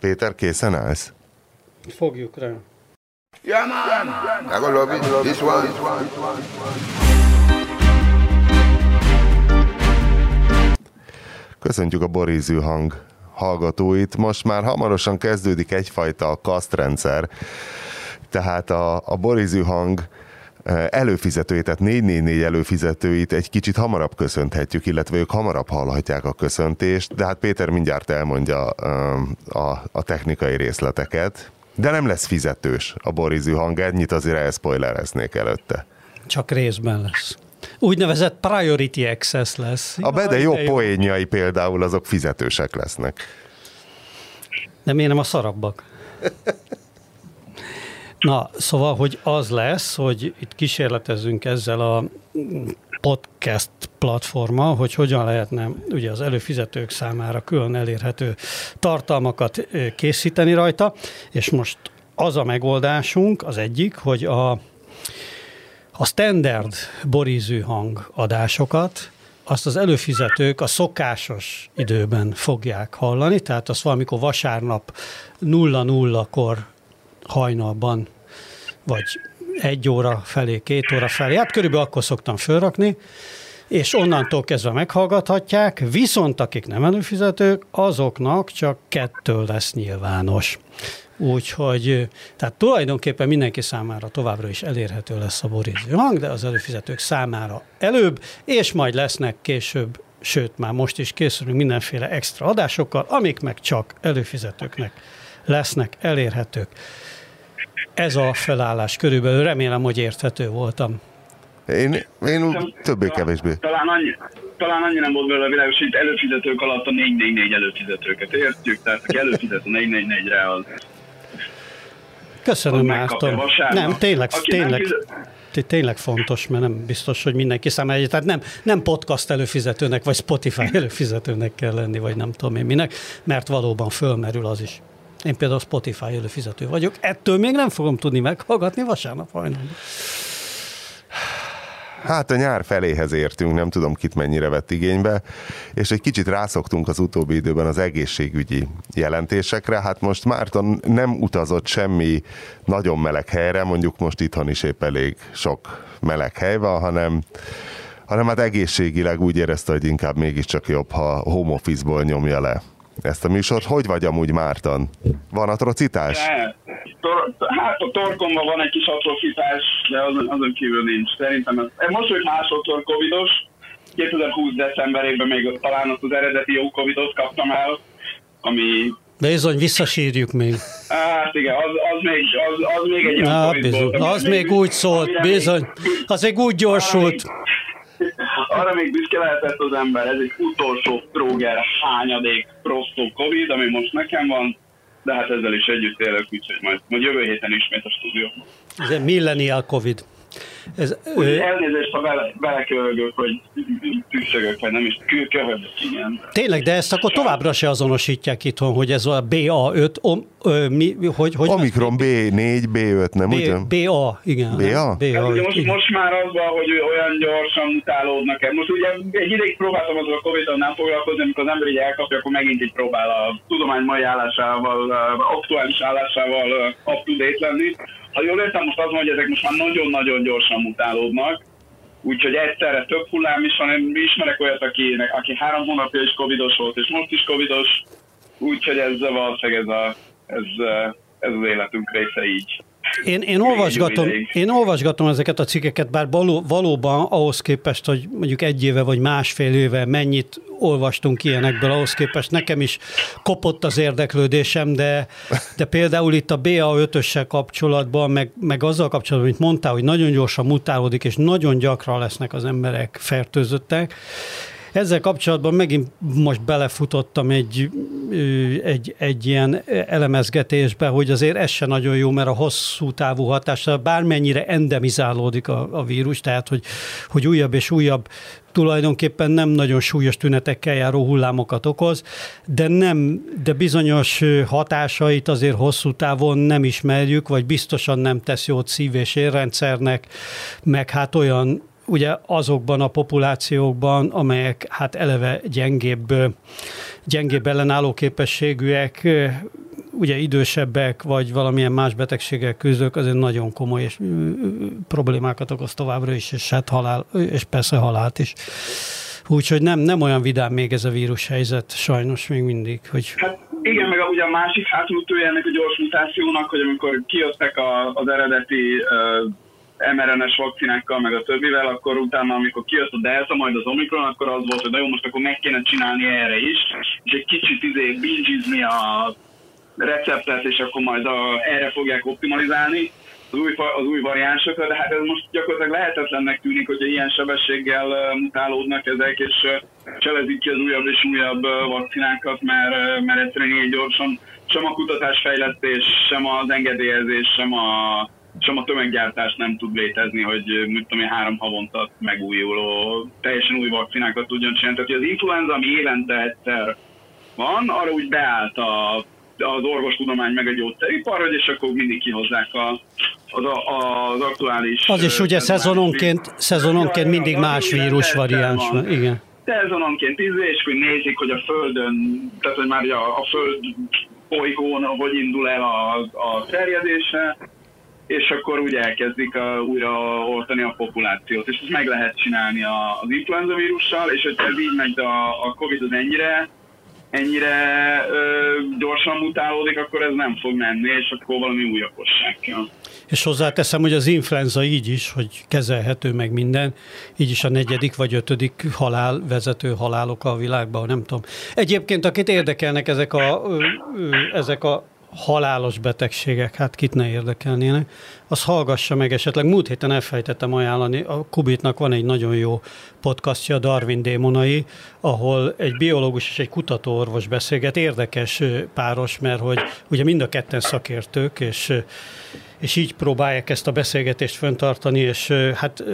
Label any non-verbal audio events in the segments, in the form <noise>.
Péter, készen állsz? Fogjuk rá. Yeah, man. I gonna love it. This one. Köszöntjük a Borízű hang hallgatóit. Most már hamarosan kezdődik egyfajta kasztrendszer, tehát a, a Borízű hang előfizetőit, tehát 444 előfizetőit egy kicsit hamarabb köszönhetjük, illetve ők hamarabb hallhatják a köszöntést, de hát Péter mindjárt elmondja a, a technikai részleteket. De nem lesz fizetős a Borizű hang, ennyit azért elspoilereznék előtte. Csak részben lesz. Úgynevezett priority access lesz. A Bede jó poénjai például azok fizetősek lesznek. De miért nem a szarabbak? Na, szóval, hogy az lesz, hogy itt kísérletezünk ezzel a podcast platforma, hogy hogyan lehetne ugye az előfizetők számára külön elérhető tartalmakat készíteni rajta, és most az a megoldásunk, az egyik, hogy a, a standard borízű hang adásokat, azt az előfizetők a szokásos időben fogják hallani, tehát azt valamikor vasárnap 0-0-kor hajnalban, vagy egy óra felé, két óra felé, hát körülbelül akkor szoktam fölrakni, és onnantól kezdve meghallgathatják, viszont akik nem előfizetők, azoknak csak kettő lesz nyilvános. Úgyhogy, tehát tulajdonképpen mindenki számára továbbra is elérhető lesz a boríző hang, de az előfizetők számára előbb, és majd lesznek később, sőt már most is készülünk mindenféle extra adásokkal, amik meg csak előfizetőknek lesznek elérhetők. Ez a felállás körülbelül, remélem, hogy érthető voltam. Én, én többé-kevésbé. Talán annyi, talán annyi nem volt belőle világos, hogy előfizetők alatt a 444 előfizetőket értjük, tehát aki előfizet a 444-re, az Köszönöm, Márton. Nem, tényleg, aki tényleg. Nem tényleg fontos, mert nem biztos, hogy mindenki számára. Tehát nem, nem podcast előfizetőnek, vagy Spotify <laughs> előfizetőnek kell lenni, vagy nem tudom én minek, mert valóban fölmerül az is. Én például Spotify előfizető vagyok, ettől még nem fogom tudni meghallgatni vasárnap hajnalban. Hát a nyár feléhez értünk, nem tudom kit mennyire vett igénybe, és egy kicsit rászoktunk az utóbbi időben az egészségügyi jelentésekre. Hát most Márton nem utazott semmi nagyon meleg helyre, mondjuk most itthon is épp elég sok meleg hely van, hanem hanem hát egészségileg úgy érezte, hogy inkább mégiscsak jobb, ha home office-ból nyomja le ezt a műsort. Hogy vagy amúgy Márton? Van atrocitás? tor, hát a torkomban van egy kis atrocitás, de azon, azon kívül nincs. Szerintem ez, most, hogy másodszor covidos, 2020 decemberében még talán az eredeti jó covidot kaptam el, ami Bizony, visszasírjuk még. Hát igen, az, az, még, az, az még egy Na, bizony, volt. Az még, még úgy szólt, bizony. Az még úgy gyorsult. Arra még büszke lehetett az ember, ez egy utolsó tróger hányadék prostó Covid, ami most nekem van, de hát ezzel is együtt élek, úgyhogy majd, majd jövő héten ismét a stúdióban. Ez millennial Covid. Ez, ő... Elnézést, ha bele, belekölgök, hogy tűzsögök, vagy nem is köhögök, igen. Tényleg, de ezt akkor továbbra se azonosítják itthon, hogy ez a BA5, om, ö, mi, hogy, hogy Omikron B4, B5, nem B, úgy? BA, igen. BA? BA hát ugye most, igen. most már az van, hogy olyan gyorsan mutálódnak el. Most ugye egy ideig próbáltam azzal a Covid-on nem foglalkozni, amikor az ember így elkapja, akkor megint így próbál a tudomány mai állásával, aktuális állásával up-to-date lenni ha jól értem, most az van, hogy ezek most már nagyon-nagyon gyorsan mutálódnak, úgyhogy egyszerre több hullám is van. Én ismerek olyat, aki, aki három hónapja is covidos volt, és most is covidos, úgyhogy ez valószínűleg ez, a, ez, ez az életünk része így. Én, én, olvasgatom, én olvasgatom ezeket a cikkeket, bár való, valóban ahhoz képest, hogy mondjuk egy éve vagy másfél éve mennyit olvastunk ilyenekből, ahhoz képest nekem is kopott az érdeklődésem, de, de például itt a BA5-össel kapcsolatban, meg, meg azzal kapcsolatban, mint mondtál, hogy nagyon gyorsan mutálódik, és nagyon gyakran lesznek az emberek fertőzöttek, ezzel kapcsolatban megint most belefutottam egy, egy, egy ilyen elemezgetésbe, hogy azért ez se nagyon jó, mert a hosszú távú hatással bármennyire endemizálódik a, a vírus, tehát hogy, hogy újabb és újabb tulajdonképpen nem nagyon súlyos tünetekkel járó hullámokat okoz, de nem, de bizonyos hatásait azért hosszú távon nem ismerjük, vagy biztosan nem tesz jót szív- és érrendszernek, meg hát olyan ugye azokban a populációkban, amelyek hát eleve gyengébb, gyengébb ellenálló képességűek, ugye idősebbek, vagy valamilyen más betegséggel küzdők, azért nagyon komoly és problémákat okoz továbbra is, és hát halál, és persze halált is. Úgyhogy nem, nem olyan vidám még ez a vírus helyzet, sajnos még mindig. Hogy... Hát igen, meg ugye a másik hátulütője ennek a gyors mutációnak, hogy amikor kijöttek a, az eredeti mRNA-s vakcinákkal, meg a többivel, akkor utána, amikor kijött a Delta, majd az Omikron, akkor az volt, hogy na most akkor meg kéne csinálni erre is, és egy kicsit izé bingizni a receptet, és akkor majd a, erre fogják optimalizálni az új, az új variánsokra, de hát ez most gyakorlatilag lehetetlennek tűnik, hogy ilyen sebességgel mutálódnak ezek, és cselezik ki az újabb és újabb vakcinákat, mert, mert egyszerűen így gyorsan sem a kutatásfejlesztés, sem az engedélyezés, sem a sem a tömeggyártás nem tud létezni, hogy mit tudom én, három havonta megújuló, teljesen új vakcinákat tudjon csinálni. Tehát az influenza, ami évente egyszer van, arra úgy beállt a, az orvostudomány meg a gyógyszeripar, hogy és akkor mindig kihozzák a, az, a, az aktuális... Az is ugye szezononként, szezononként mindig más vírus variáns van. Igen. Szezononként ízé, és hogy nézik, hogy a Földön, tehát hogy már a, a Föld bolygón, hogy indul el a, a terjedése, és akkor úgy elkezdik a, újra oltani a populációt. És ezt meg lehet csinálni a, az influenza vírussal, és hogyha ez így megy a, a Covid az ennyire, ennyire ö, gyorsan mutálódik, akkor ez nem fog menni, és akkor valami új okosság kell. És hozzáteszem, hogy az influenza így is, hogy kezelhető meg minden, így is a negyedik vagy ötödik halál, vezető halálok a világban, nem tudom. Egyébként, akit érdekelnek ezek a, ezek a halálos betegségek, hát kit ne érdekelnének, az hallgassa meg esetleg. Múlt héten elfejtettem ajánlani, a Kubitnak van egy nagyon jó podcastja, Darwin démonai, ahol egy biológus és egy kutatóorvos beszélget, érdekes páros, mert hogy ugye mind a ketten szakértők, és és így próbálják ezt a beszélgetést föntartani, és hát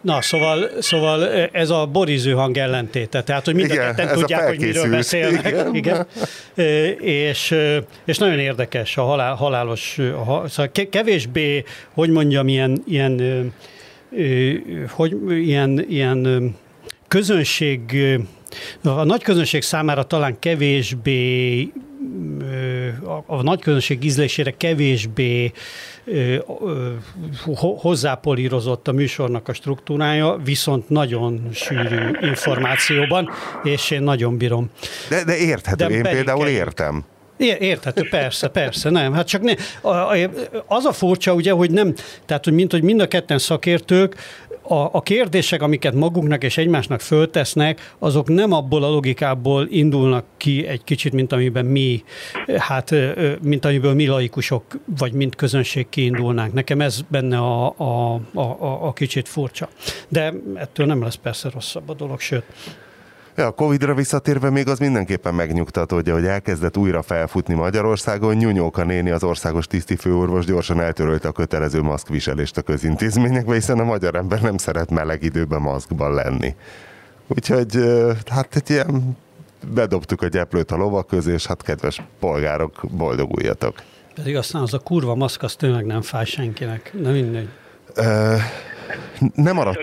na, szóval, szóval ez a boriző hang ellentéte, tehát hogy mind a ketten tudják, hogy miről beszélnek. Igen. Igen. És, és nagyon érdekes a halál, halálos, a, szóval kevésbé, hogy mondjam, ilyen, ilyen hogy ilyen, ilyen közönség, a nagy közönség számára talán kevésbé a, nagy közönség ízlésére kevésbé hozzápolírozott a műsornak a struktúrája, viszont nagyon sűrű információban, és én nagyon bírom. De, de érthető, de én például értem. Érthető, persze, persze, nem. Hát csak ne, az a furcsa, ugye, hogy nem, tehát, hogy mint hogy mind a ketten szakértők, a, a kérdések, amiket magunknak és egymásnak föltesznek, azok nem abból a logikából indulnak ki egy kicsit, mint amiben mi, hát, mint amiből mi laikusok, vagy mint közönség kiindulnánk. Nekem ez benne a, a, a, a kicsit furcsa. De ettől nem lesz persze rosszabb a dolog, sőt. Ja, a Covid-ra visszatérve még az mindenképpen megnyugtató, hogy elkezdett újra felfutni Magyarországon, Nyúnyóka néni az országos tisztifőorvos gyorsan eltörölte a kötelező maszkviselést a közintézményekbe, hiszen a magyar ember nem szeret meleg időben maszkban lenni. Úgyhogy hát egy ilyen bedobtuk a gyeplőt a lovak közé, és hát kedves polgárok, boldoguljatok. Pedig aztán az a kurva maszk, az tényleg nem fáj senkinek. Nem mindegy. nem maradt.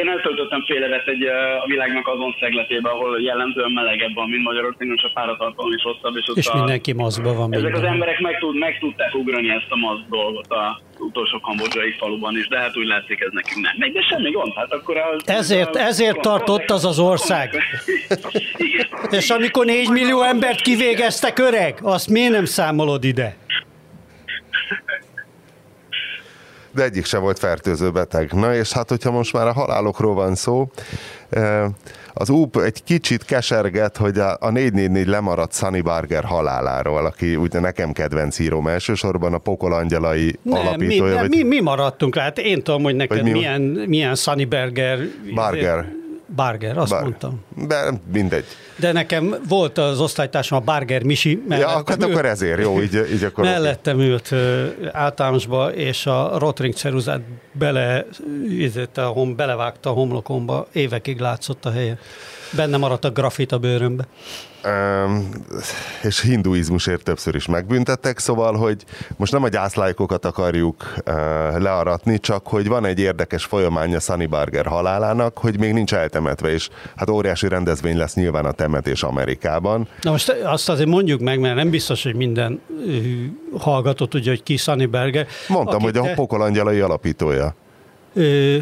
Én eltöltöttem fél évet egy, a világnak azon szegletében, ahol jellemzően melegebb van, mint Magyarországon, és a páratartalom is hosszabb. És, és mindenki maszkban van. Ezek minden. az emberek meg, tud, meg tudták ugrani ezt a maszk dolgot a utolsó kambodzsai faluban is, de hát úgy látszik ez nekünk nem megy, de semmi gond, hát akkor az... Ezért, a, ezért tartott az az ország. <laughs> és amikor 4 millió embert kivégeztek öreg, azt miért nem számolod ide? De egyik se volt fertőző beteg. Na és hát, hogyha most már a halálokról van szó, eh, az UP egy kicsit keserget, hogy a, a 444 lemaradt Sunny Barger haláláról, aki ugye nekem kedvenc íróm elsősorban, a Pokolangyalai nem, alapítója. Mi, vagy... mi, mi maradtunk rá? Hát én tudom, hogy neked mi, milyen, milyen Sunny Barger... Barger. Barger, azt Bar- mondtam. De mindegy. De nekem volt az osztálytársam a Barger Misi. Ja, akkor, ült, akkor ezért, jó, így, így akkor... Mellettem ült általánosba, és a Rotring ceruzát bele, a hom, belevágta a homlokomba, évekig látszott a helye. Benne maradt a grafit a bőrömbe és hinduizmusért többször is megbüntettek, szóval, hogy most nem a gyászlájkokat akarjuk learatni, csak hogy van egy érdekes folyamánya Sunny Barger halálának, hogy még nincs eltemetve, és hát óriási rendezvény lesz nyilván a temetés Amerikában. Na most azt azért mondjuk meg, mert nem biztos, hogy minden hallgató tudja, hogy ki Sunny Berger. Mondtam, hogy a pokolangyalai alapítója. Ö,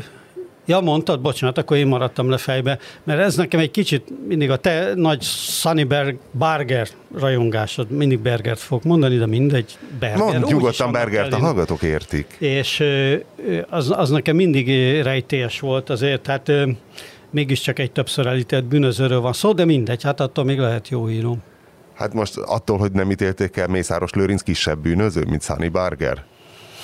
Ja, mondtad, bocsánat, akkor én maradtam le fejbe, mert ez nekem egy kicsit mindig a te nagy Sunnyberg Barger rajongásod, mindig Bergert fog mondani, de mindegy, Berger. Mond nyugodtan Bergert, a hallgatók értik. És az, az nekem mindig rejtélyes volt azért, tehát mégiscsak egy többször elítélt bűnözőről van szó, de mindegy, hát attól még lehet jó író. Hát most attól, hogy nem ítélték el Mészáros Lőrinc kisebb bűnöző, mint Sunny Barger?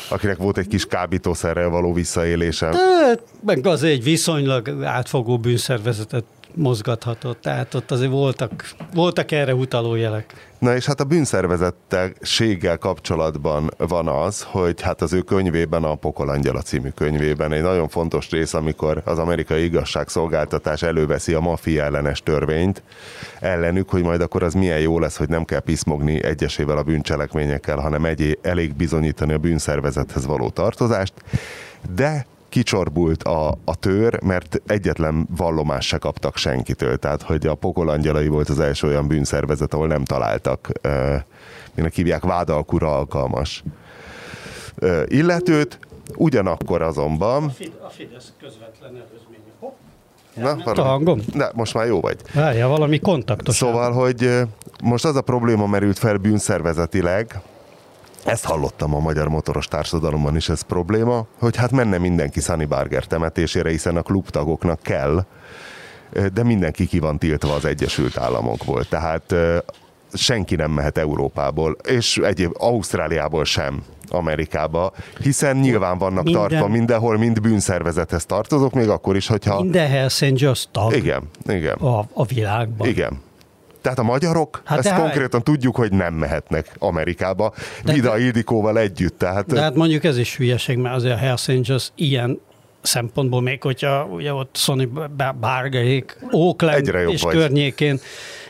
Akinek volt egy kis kábítószerrel való visszaélése. De, meg az egy viszonylag átfogó bűnszervezetet mozgathatott, tehát ott azért voltak, voltak erre utaló jelek. Na és hát a bűnszervezettelséggel kapcsolatban van az, hogy hát az ő könyvében, a Pokolangyala című könyvében egy nagyon fontos rész, amikor az amerikai igazságszolgáltatás előveszi a maffia ellenes törvényt ellenük, hogy majd akkor az milyen jó lesz, hogy nem kell piszmogni egyesével a bűncselekményekkel, hanem egy, elég bizonyítani a bűnszervezethez való tartozást, de kicsorbult a, a tör, mert egyetlen vallomás se kaptak senkitől. Tehát, hogy a pokolangyalai volt az első olyan bűnszervezet, ahol nem találtak, uh, minek hívják, vádalkura alkalmas illetőt. Ugyanakkor azonban... A Fidesz közvetlen előzménye. Na, a hangom? Ne, most már jó vagy. Várja, valami kontaktos. Szóval, hogy most az a probléma merült fel bűnszervezetileg, ezt hallottam a magyar motoros társadalomban is, ez probléma, hogy hát menne mindenki Sunny Barger temetésére, hiszen a klubtagoknak kell, de mindenki ki van tiltva az Egyesült Államokból. Tehát senki nem mehet Európából, és egyéb Ausztráliából sem Amerikába, hiszen nyilván vannak Minden... tartva mindenhol, mind bűnszervezethez tartozok, még akkor is, hogyha... Minden Hells Angels tag igen, igen. A, a világban. Igen. Tehát a magyarok, hát ezt konkrétan hát... tudjuk, hogy nem mehetnek Amerikába, de, Vida Ildikóval együtt. Tehát... De hát mondjuk ez is hülyeség, mert azért a Hells Angels ilyen szempontból, még hogyha ugye ott Sony Bárgaik, Oakland és vagy. környékén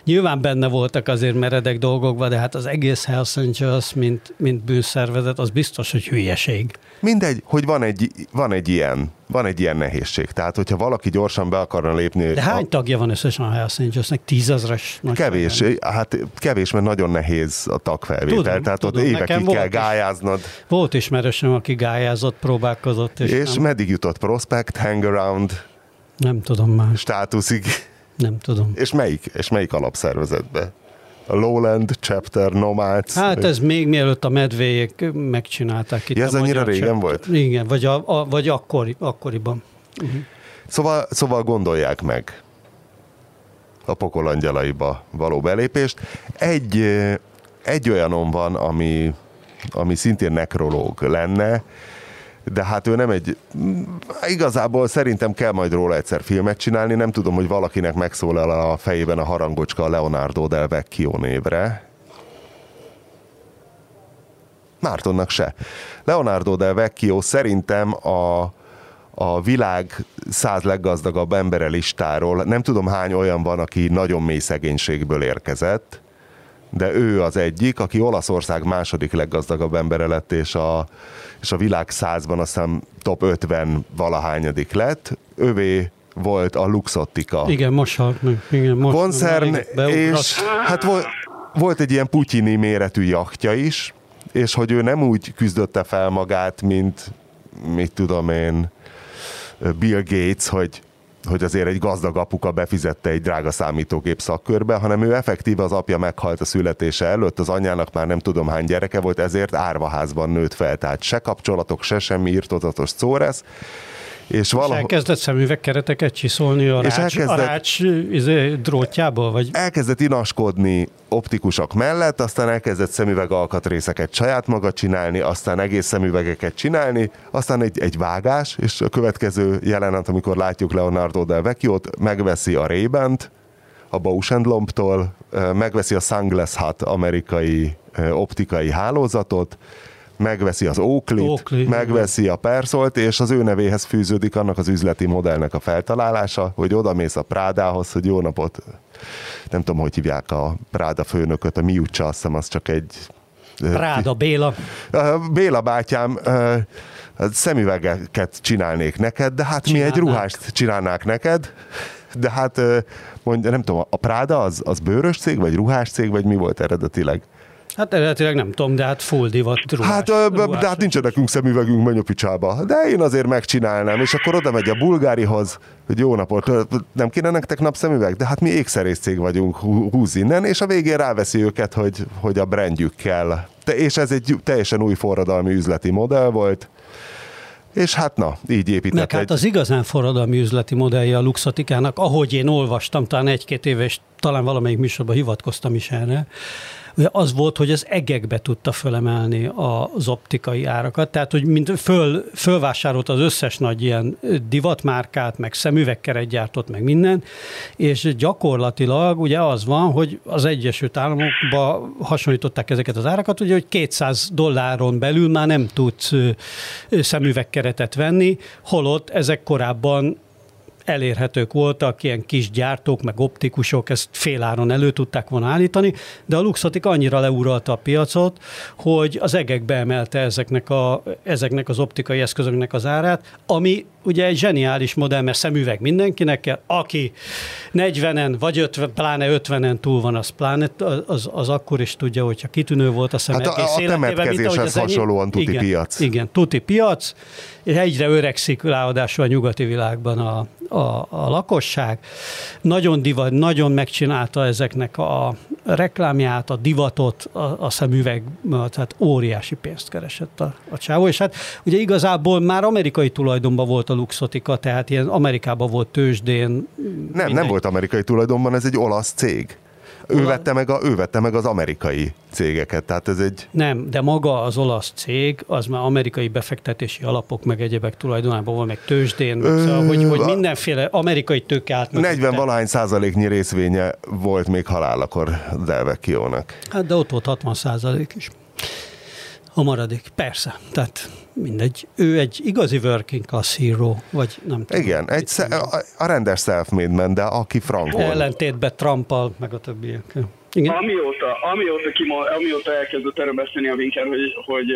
Nyilván benne voltak azért meredek dolgokban, de hát az egész Hells Angels, mint, mint bűnszervezet, az biztos, hogy hülyeség. Mindegy, hogy van egy, van egy ilyen van egy ilyen nehézség. Tehát, hogyha valaki gyorsan be akarna lépni... De hány a... tagja van összesen a Hells Angelsnek? Tízezres? Kevés, felvenni. hát kevés, mert nagyon nehéz a tagfelvétel. Tudom, Tehát tudom, ott évekig kell gályáznod. Volt ismerősöm, aki gályázott, próbálkozott. És, és nem. meddig jutott Prospect, Hangaround? Nem tudom már. Státuszig. Nem tudom. És melyik, és melyik alapszervezetbe? A Lowland Chapter Nomads. Hát ez még mielőtt a medvéjék megcsinálták itt. Ja, ez annyira régen chapter. volt? Igen, vagy, a, a, vagy akkori, akkoriban. Uh-huh. Szóval, szóval gondolják meg a pokolangyalaiba való belépést. Egy, egy olyanom van, ami, ami szintén nekrológ lenne, de hát ő nem egy... Igazából szerintem kell majd róla egyszer filmet csinálni, nem tudom, hogy valakinek megszólal a fejében a harangocska Leonardo del Vecchio névre. Mártonnak se. Leonardo del Vecchio szerintem a, a világ száz leggazdagabb embere listáról, nem tudom hány olyan van, aki nagyon mély szegénységből érkezett, de ő az egyik, aki Olaszország második leggazdagabb embere lett, és a, és a világ százban azt hiszem top 50 valahányadik lett. Övé volt a Luxottica. Igen, most halt meg. Igen, most koncern, és hát volt, volt egy ilyen putyini méretű jachtja is, és hogy ő nem úgy küzdötte fel magát, mint mit tudom én, Bill Gates, hogy hogy azért egy gazdag apuka befizette egy drága számítógép szakkörbe, hanem ő effektíve az apja meghalt a születése előtt, az anyjának már nem tudom hány gyereke volt, ezért árvaházban nőtt fel, tehát se kapcsolatok, se semmi írtozatos szóresz, és, valahol... és elkezdett szemüvegkereteket csiszolni a rács, elkezdett... a rács izé, drótjából? Vagy... Elkezdett inaskodni optikusok mellett, aztán elkezdett szemüveg alkatrészeket saját maga csinálni, aztán egész szemüvegeket csinálni, aztán egy, egy vágás, és a következő jelenet, amikor látjuk Leonardo del Vecchiot, megveszi a ray a Bausch Lomptól, megveszi a Sunglass Hut amerikai optikai hálózatot, megveszi az Oakley-t, Oakley, megveszi a Persolt, és az ő nevéhez fűződik annak az üzleti modellnek a feltalálása, hogy oda mész a Prádához, hogy jó napot, nem tudom, hogy hívják a Práda főnököt, a Miucsa, azt hiszem, az csak egy... Práda, Béla. Béla bátyám, szemüvegeket csinálnék neked, de hát Csinálnánk. mi egy ruhást csinálnák neked, De hát mondja, nem tudom, a Práda az, az bőrös cég, vagy ruhás cég, vagy mi volt eredetileg? Hát eredetileg nem tudom, de hát full divat ruhás, Hát, ruhás, de hát nincs nekünk szemüvegünk menyopicsába. De én azért megcsinálnám, és akkor oda megy a bulgárihoz, hogy jó napot, nem kéne nektek napszemüveg? De hát mi ékszerész cég vagyunk, húz innen, és a végén ráveszi őket, hogy, hogy a brandjük kell. És ez egy teljesen új forradalmi üzleti modell volt. És hát na, így épített Meg hát egy... az igazán forradalmi üzleti modellje a Luxatikának, ahogy én olvastam, talán egy-két éve, és talán valamelyik műsorban hivatkoztam is erre, az volt, hogy az egekbe tudta fölemelni az optikai árakat, tehát hogy mint föl, fölvásárolt az összes nagy ilyen divatmárkát, meg szemüvegkeret gyártott, meg minden, és gyakorlatilag ugye az van, hogy az Egyesült Államokba hasonlították ezeket az árakat, ugye, hogy 200 dolláron belül már nem tudsz szemüvegkeretet venni, holott ezek korábban elérhetők voltak, ilyen kis gyártók, meg optikusok, ezt féláron elő tudták volna állítani, de a Luxotik annyira leuralta a piacot, hogy az egekbe emelte ezeknek, a, ezeknek az optikai eszközöknek az árát, ami ugye egy zseniális modell, mert szemüveg mindenkinek kell, aki 40-en, vagy 50, pláne 50-en túl van, az pláne, az, az akkor is tudja, hogyha kitűnő volt a szem hát egész a, a temetkezéshez hasonlóan tuti igen, piac. Igen, tuti piac, egyre öregszik ráadásul a nyugati világban a, a, a lakosság. Nagyon divat, nagyon megcsinálta ezeknek a reklámját, a divatot, a, a szemüveg, tehát óriási pénzt keresett a, a csávó, és hát ugye igazából már amerikai tulajdonban volt a Luxotika, tehát ilyen Amerikában volt tőzsdén. Nem, minden. nem volt amerikai tulajdonban, ez egy olasz cég. Ő vette, meg a, ő vette meg az amerikai cégeket, tehát ez egy... Nem, de maga az olasz cég, az már amerikai befektetési alapok, meg egyebek tulajdonában van, meg tőzsdén, Ö, szóval, hogy, hogy mindenféle amerikai állt meg. 40 valahány százaléknyi részvénye volt még halálakor Delvecchio-nak. Hát de ott volt 60 százalék is. A maradék, persze. Tehát mindegy. Ő egy igazi working class hero, vagy nem tudom. Igen, egy sze- a, a rendes self-made man, de aki frankol. Ellentétben Trumpal, meg a többiek. Igen. Amióta, amióta, kima, amióta elkezdett erről beszélni a Winker, hogy, hogy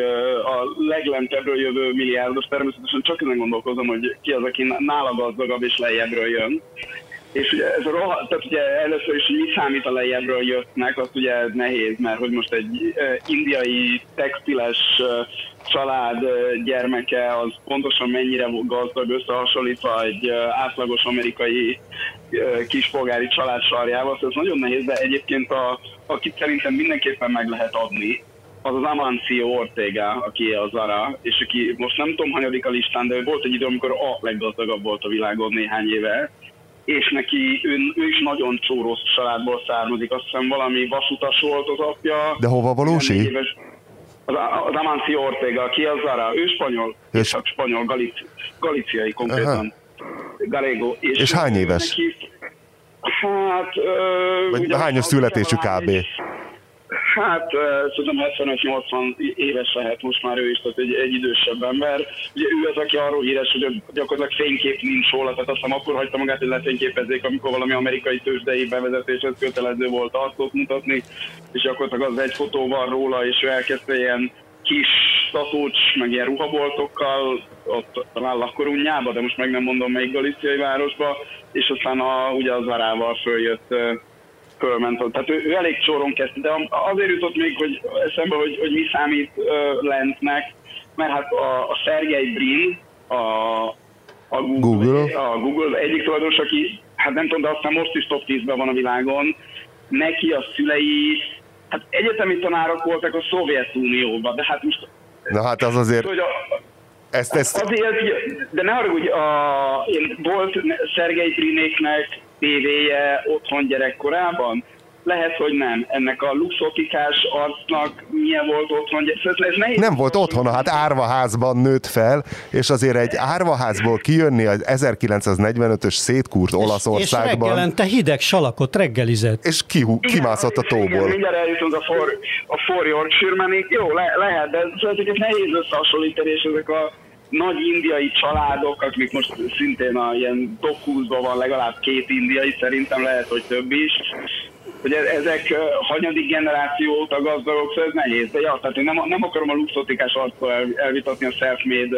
a leglentebbről jövő milliárdos, természetesen csak ezen gondolkozom, hogy ki az, aki nála gazdagabb és lejjebbről jön. És ugye ez a roha, tehát ugye először is, mi számít a lejjebbről jöttnek, az ugye nehéz, mert hogy most egy indiai textiles család gyermeke az pontosan mennyire gazdag összehasonlítva egy átlagos amerikai kispolgári család sarjával, szóval ez nagyon nehéz, de egyébként a, akit szerintem mindenképpen meg lehet adni, az az Amancio Ortega, aki az Zara, és aki most nem tudom, hanyadik a listán, de volt egy idő, amikor a leggazdagabb volt a világon néhány éve, és neki ő, ő is nagyon csóros családból származik, azt hiszem valami vasutas volt az apja. De hova valósi? Az, az Amancio Ortega, ki az Zara, ő spanyol, és csak spanyol, galici, galiciai konkrétan. Galego. És, és hány éves? Neki, hát... Ö, Vagy hány születésű kb? Hát szerintem 75-80 éves lehet most már ő is, tehát egy, egy idősebb ember. Ugye ő az, aki arról híres, hogy gyakorlatilag fénykép nincs róla, tehát azt hiszem akkor hagyta magát, hogy lefényképezzék, amikor valami amerikai tőzsdei bevezetéshez kötelező volt arcot mutatni, és gyakorlatilag az egy fotó van róla, és ő elkezdte ilyen kis tatócs, meg ilyen ruhaboltokkal, ott talán lakkorunnyába, de most meg nem mondom melyik galiciai városba, és aztán a, ugye az varával följött fölment. Tehát ő, ő elég csoron kezdte, de azért jutott még hogy eszembe, hogy, hogy mi számít uh, lentnek, mert hát a, a Sergey Brin, a, a Google, Google. a Google egyik tulajdonos, aki, hát nem tudom, de aztán most is top 10-ben van a világon, neki a szülei, hát egyetemi tanárok voltak a Szovjetunióban, de hát most... Na hát az azért... Hogy a, ezt, ezt... Azért, de ne arra, hogy a, én volt Szergei Brinéknek tévéje otthon gyerekkorában? Lehet, hogy nem. Ennek a luxotikás arcnak milyen volt otthon? Ez nehéz. Nem volt otthon, hát árvaházban nőtt fel, és azért egy árvaházból kijönni az 1945-ös szétkúrt Olaszországban. És reggelente hideg salakot reggelizett. És ki, kimászott a tóból. Igen, mindjárt eljutunk a for, a for Yorkshire Jó, le, lehet, de szóval ez nehéz összehasonlítani, és ezek a nagy indiai családok, akik most szintén a ilyen dokúzban van legalább két indiai, szerintem lehet, hogy több is. hogy e- ezek hanyadik generáció óta gazdagok, szóval ez nehéz. De ja, tehát én nem, nem akarom a luxotikás arccal el, elvitatni a self-made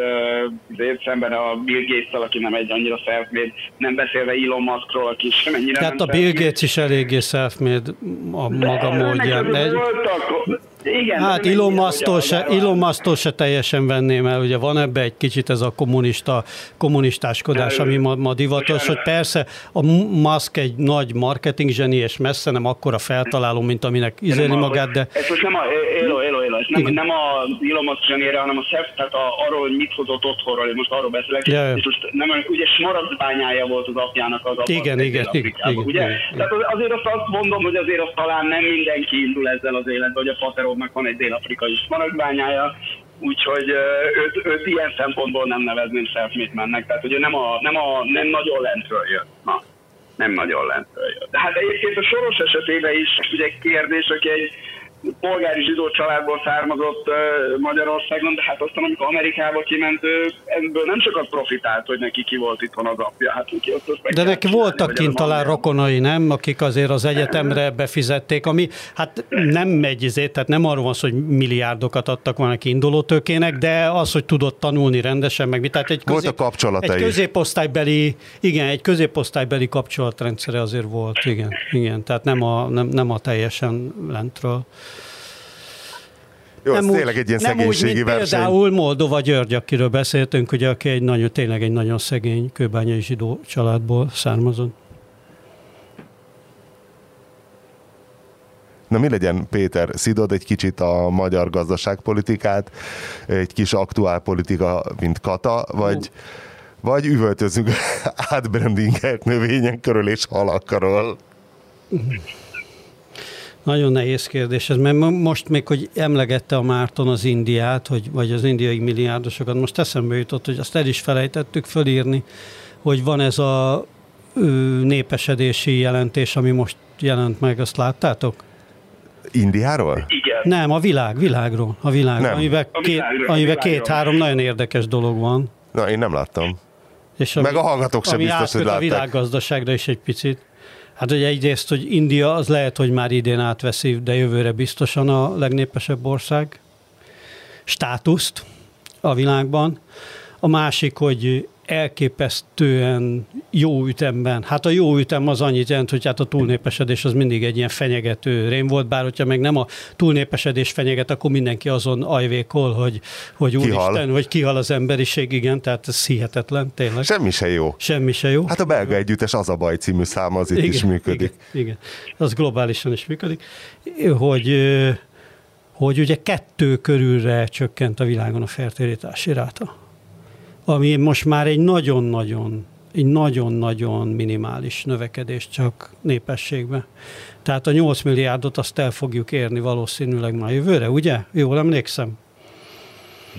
uh, szemben a Bill gates aki nem egy annyira self-made, nem beszélve Elon Muskról, aki sem ennyire Tehát a Bill Gates is eléggé self-made a maga módján. Voltak, igen, hát Elon Musk-tól se, Elon se teljesen venném el, ugye van ebbe egy kicsit ez a kommunista, kommunistáskodás, ami ma, ma divatos, hogy persze a Musk egy nagy marketing zseni, és messze nem akkora feltaláló, mint aminek izéli magát, de... Ez most nem a, élo, élo, ez nem, nem a Musk zsenére, hanem a self, tehát a, arról, hogy mit hozott otthonról, én most arról beszélek, ja, és most nem, ugye smaragdbányája volt az apjának az apja. Igen, igen, igen, igen, ugye? Igen, Tehát azért azt, azt mondom, hogy azért azt talán nem mindenki indul ezzel az életbe, hogy a Pater Magyarországnak van egy dél-afrikai smaragdbányája, úgyhogy őt, őt ilyen szempontból nem nevezném self mennek, tehát ugye nem, a, nem, a, nem nagyon lentről jött. Na, nem nagyon lentről jött. De hát egyébként a Soros esetében is ugye kérdés, hogy egy polgári zsidó családból származott Magyarországon, de hát aztán amikor Amerikába kiment, ő ebből nem sokat profitált, hogy neki ki volt itthon az apja. Hát neki azt de neki voltak kint talán rokonai, nem? Akik azért az egyetemre befizették, ami hát nem megy izé, tehát nem arról van szó, hogy milliárdokat adtak volna neki indulótőkének, de az, hogy tudott tanulni rendesen, meg mi. Tehát egy, közép, volt a kapcsolatai. egy középosztálybeli, igen, egy középosztálybeli kapcsolatrendszere azért volt, igen, igen. Tehát nem a, nem, nem a teljesen lentről. Jó, nem ez úgy, tényleg egy ilyen nem szegénységi úgy, mint verseny. Például Moldova György, akiről beszéltünk, ugye, aki egy nagyon, tényleg egy nagyon szegény kőbányai zsidó családból származott. Na mi legyen, Péter, szidod egy kicsit a magyar gazdaságpolitikát, egy kis aktuálpolitika, mint Kata, vagy, vagy üvöltözünk <laughs> átbrandingelt növények körül és halak körül? Nagyon nehéz kérdés ez, mert most még, hogy emlegette a Márton az Indiát, hogy, vagy az indiai milliárdosokat, most eszembe jutott, hogy azt el is felejtettük fölírni, hogy van ez a népesedési jelentés, ami most jelent meg, azt láttátok? Indiáról? Igen. Nem, a világ, világról. A világról, nem. amiben, a két, amiben két-három nagyon érdekes dolog van. Na, én nem láttam. És ami, Meg a hallgatók sem biztos, hogy látták. a világgazdaságra is egy picit. Hát ugye egyrészt, hogy India az lehet, hogy már idén átveszi, de jövőre biztosan a legnépesebb ország státuszt a világban. A másik, hogy elképesztően jó ütemben. Hát a jó ütem az annyit jelent, hogy hát a túlnépesedés az mindig egy ilyen fenyegető rém volt, bár hogyha meg nem a túlnépesedés fenyeget, akkor mindenki azon ajvékol, hogy, hogy kihal. úristen, hogy kihal az emberiség, igen, tehát ez hihetetlen, tényleg. Semmi se jó. Semmi se jó. Hát a belga együttes az a baj című szám az itt igen, is működik. Igen, igen, az globálisan is működik, hogy hogy ugye kettő körülre csökkent a világon a fertőrítási ráta ami most már egy nagyon-nagyon egy nagyon-nagyon minimális növekedés csak népességbe. Tehát a 8 milliárdot azt el fogjuk érni valószínűleg már jövőre, ugye? Jól emlékszem.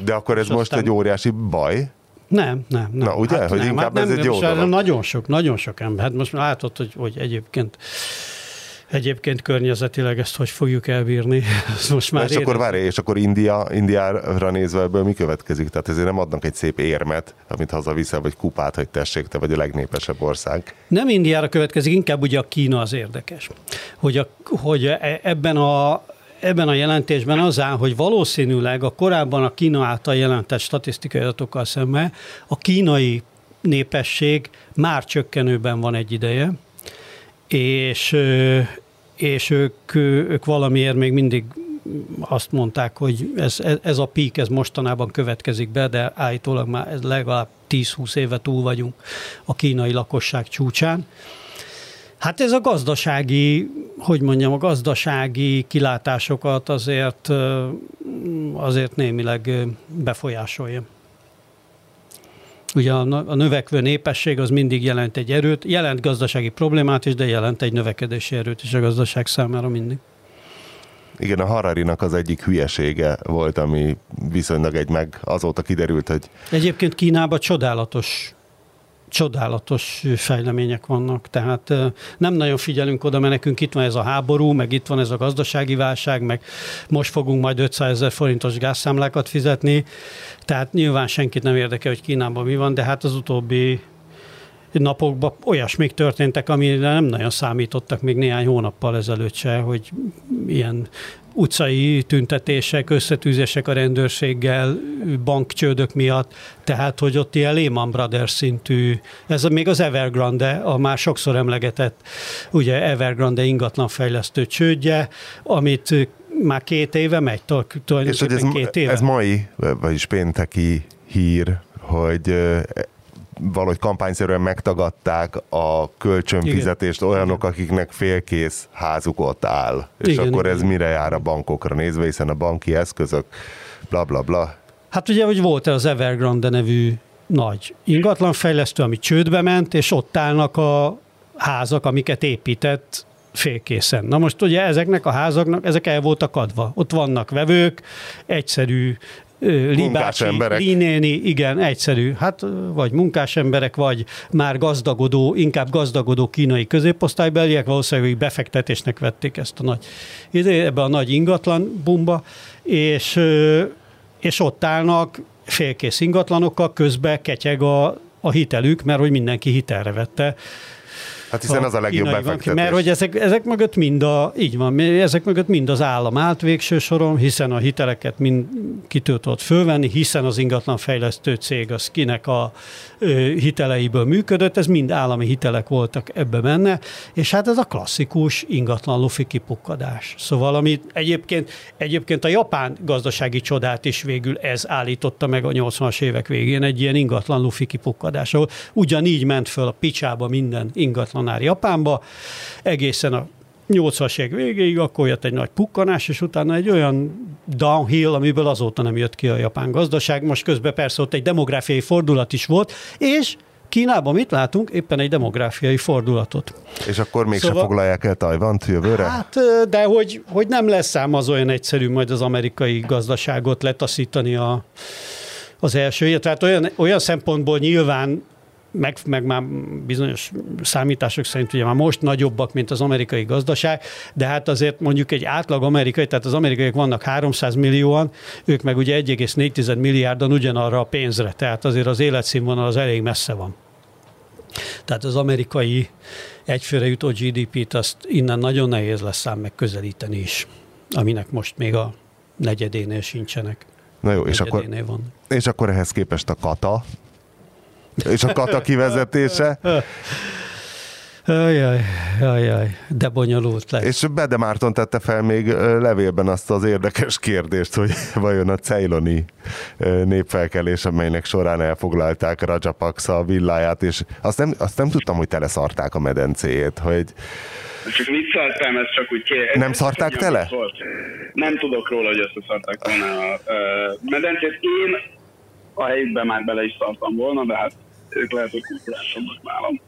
De akkor ez És most aztán... egy óriási baj? Nem, nem. nem. Na ugye, hát hogy nem, inkább hát ez nem, egy jó dolog. Nagyon sok, nagyon sok ember. Hát most látod, hogy, hogy egyébként Egyébként környezetileg ezt hogy fogjuk elbírni? <laughs> Ezt most már és akkor várj, és akkor India, Indiára nézve ebből mi következik? Tehát ezért nem adnak egy szép érmet, amit hazaviszel, vagy kupát, hogy tessék, te vagy a legnépesebb ország. Nem Indiára következik, inkább ugye a Kína az érdekes. Hogy, a, hogy e, ebben a, ebben a jelentésben az áll, hogy valószínűleg a korábban a Kína által jelentett statisztikai adatokkal szemben a kínai népesség már csökkenőben van egy ideje, és, és ők, ők valamiért még mindig azt mondták, hogy ez, ez a pík, ez mostanában következik be, de állítólag már ez legalább 10-20 éve túl vagyunk a kínai lakosság csúcsán. Hát ez a gazdasági, hogy mondjam, a gazdasági kilátásokat azért, azért némileg befolyásolja. Ugye a növekvő népesség az mindig jelent egy erőt, jelent gazdasági problémát is, de jelent egy növekedési erőt is a gazdaság számára mindig. Igen, a Hararinak az egyik hülyesége volt, ami viszonylag egy meg azóta kiderült, hogy... Egyébként Kínában csodálatos csodálatos fejlemények vannak, tehát nem nagyon figyelünk oda, mert nekünk itt van ez a háború, meg itt van ez a gazdasági válság, meg most fogunk majd 500 ezer forintos gázszámlákat fizetni, tehát nyilván senkit nem érdekel, hogy Kínában mi van, de hát az utóbbi napokban olyasmik történtek, amire nem nagyon számítottak még néhány hónappal ezelőtt se, hogy ilyen utcai tüntetések, összetűzések a rendőrséggel, bankcsődök miatt, tehát hogy ott ilyen Lehman Brothers szintű, ez még az Evergrande, a már sokszor emlegetett, ugye Evergrande ingatlanfejlesztő csődje, amit már két éve megy, tulajdonképpen És hogy ez, két éve. ez mai, vagyis pénteki hír, hogy valahogy kampányszerűen megtagadták a kölcsönfizetést Igen. olyanok, akiknek félkész házuk ott áll. És Igen, akkor ez mire jár a bankokra nézve, hiszen a banki eszközök, bla bla bla. Hát ugye, hogy volt az Evergrande nevű nagy ingatlanfejlesztő, ami csődbe ment, és ott állnak a házak, amiket épített félkészen. Na most ugye ezeknek a házaknak, ezek el voltak adva. Ott vannak vevők, egyszerű libácsi, linéni, igen, egyszerű, hát vagy munkásemberek, vagy már gazdagodó, inkább gazdagodó kínai középosztálybeliek, valószínűleg befektetésnek vették ezt a nagy, ebbe a nagy ingatlan bumba, és, és ott állnak félkész ingatlanokkal, közben ketyeg a, a hitelük, mert hogy mindenki hitelre vette Hát hiszen az a legjobb befektetés. Mert hogy ezek, ezek mögött mind a, így van, ezek mögött mind az állam állt végső soron, hiszen a hiteleket mind ki tudott fölvenni, hiszen az ingatlan fejlesztő cég az kinek a hiteleiből működött, ez mind állami hitelek voltak ebbe benne, és hát ez a klasszikus ingatlan lufi kipukkadás. Szóval, ami egyébként, egyébként a japán gazdasági csodát is végül ez állította meg a 80-as évek végén, egy ilyen ingatlan lufi kipukkadás, ahol ugyanígy ment föl a picsába minden ingatlan tanár Japánba, egészen a 80-as évek végéig, akkor jött egy nagy pukkanás, és utána egy olyan downhill, amiből azóta nem jött ki a japán gazdaság. Most közben persze ott egy demográfiai fordulat is volt, és Kínában mit látunk? Éppen egy demográfiai fordulatot. És akkor mégsem szóval, foglalják el Tajvant jövőre? Hát, de hogy, hogy nem lesz ám az olyan egyszerű majd az amerikai gazdaságot letaszítani a, az első. Tehát olyan, olyan szempontból nyilván meg, meg már bizonyos számítások szerint ugye már most nagyobbak, mint az amerikai gazdaság, de hát azért mondjuk egy átlag amerikai, tehát az amerikaiak vannak 300 millióan, ők meg ugye 1,4 milliárdan ugyanarra a pénzre, tehát azért az életszínvonal az elég messze van. Tehát az amerikai egyfőre jutó GDP-t azt innen nagyon nehéz lesz szám megközelíteni is, aminek most még a negyedénél sincsenek. Na jó, és akkor, van. és akkor ehhez képest a kata, és a kata kivezetése. Ajaj, ajaj, de bonyolult lesz. És Bede Márton tette fel még levélben azt az érdekes kérdést, hogy <laughs> vajon a ceyloni népfelkelés, amelynek során elfoglalták Rajapaksa a villáját, és azt nem, azt nem tudtam, hogy teleszarták a medencéjét, hogy csak vicceltem, ez csak úgy kér... Nem szarták tele? Volt. Nem tudok róla, hogy összeszarták volna a medencét. Én a helyükben már bele is szartam volna, de hát ők lehet, hogy kulturálisabbak nálam.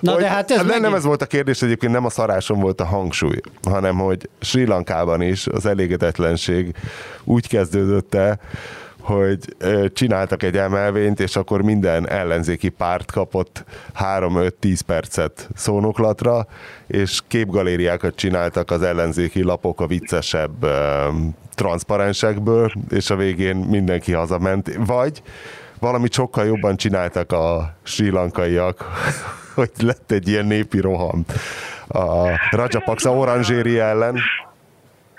Na hogy, de hát ez nem, megint... nem ez volt a kérdés, egyébként nem a szaráson volt a hangsúly, hanem hogy Sri Lankában is az elégedetlenség úgy kezdődött el, hogy csináltak egy emelvényt, és akkor minden ellenzéki párt kapott 3-5-10 percet szónoklatra, és képgalériákat csináltak az ellenzéki lapok a viccesebb transzparensekből, és a végén mindenki hazament. Vagy valamit sokkal jobban csináltak a sri lankaiak, <laughs> hogy lett egy ilyen népi roham a Rajapaksa Orangéri ellen.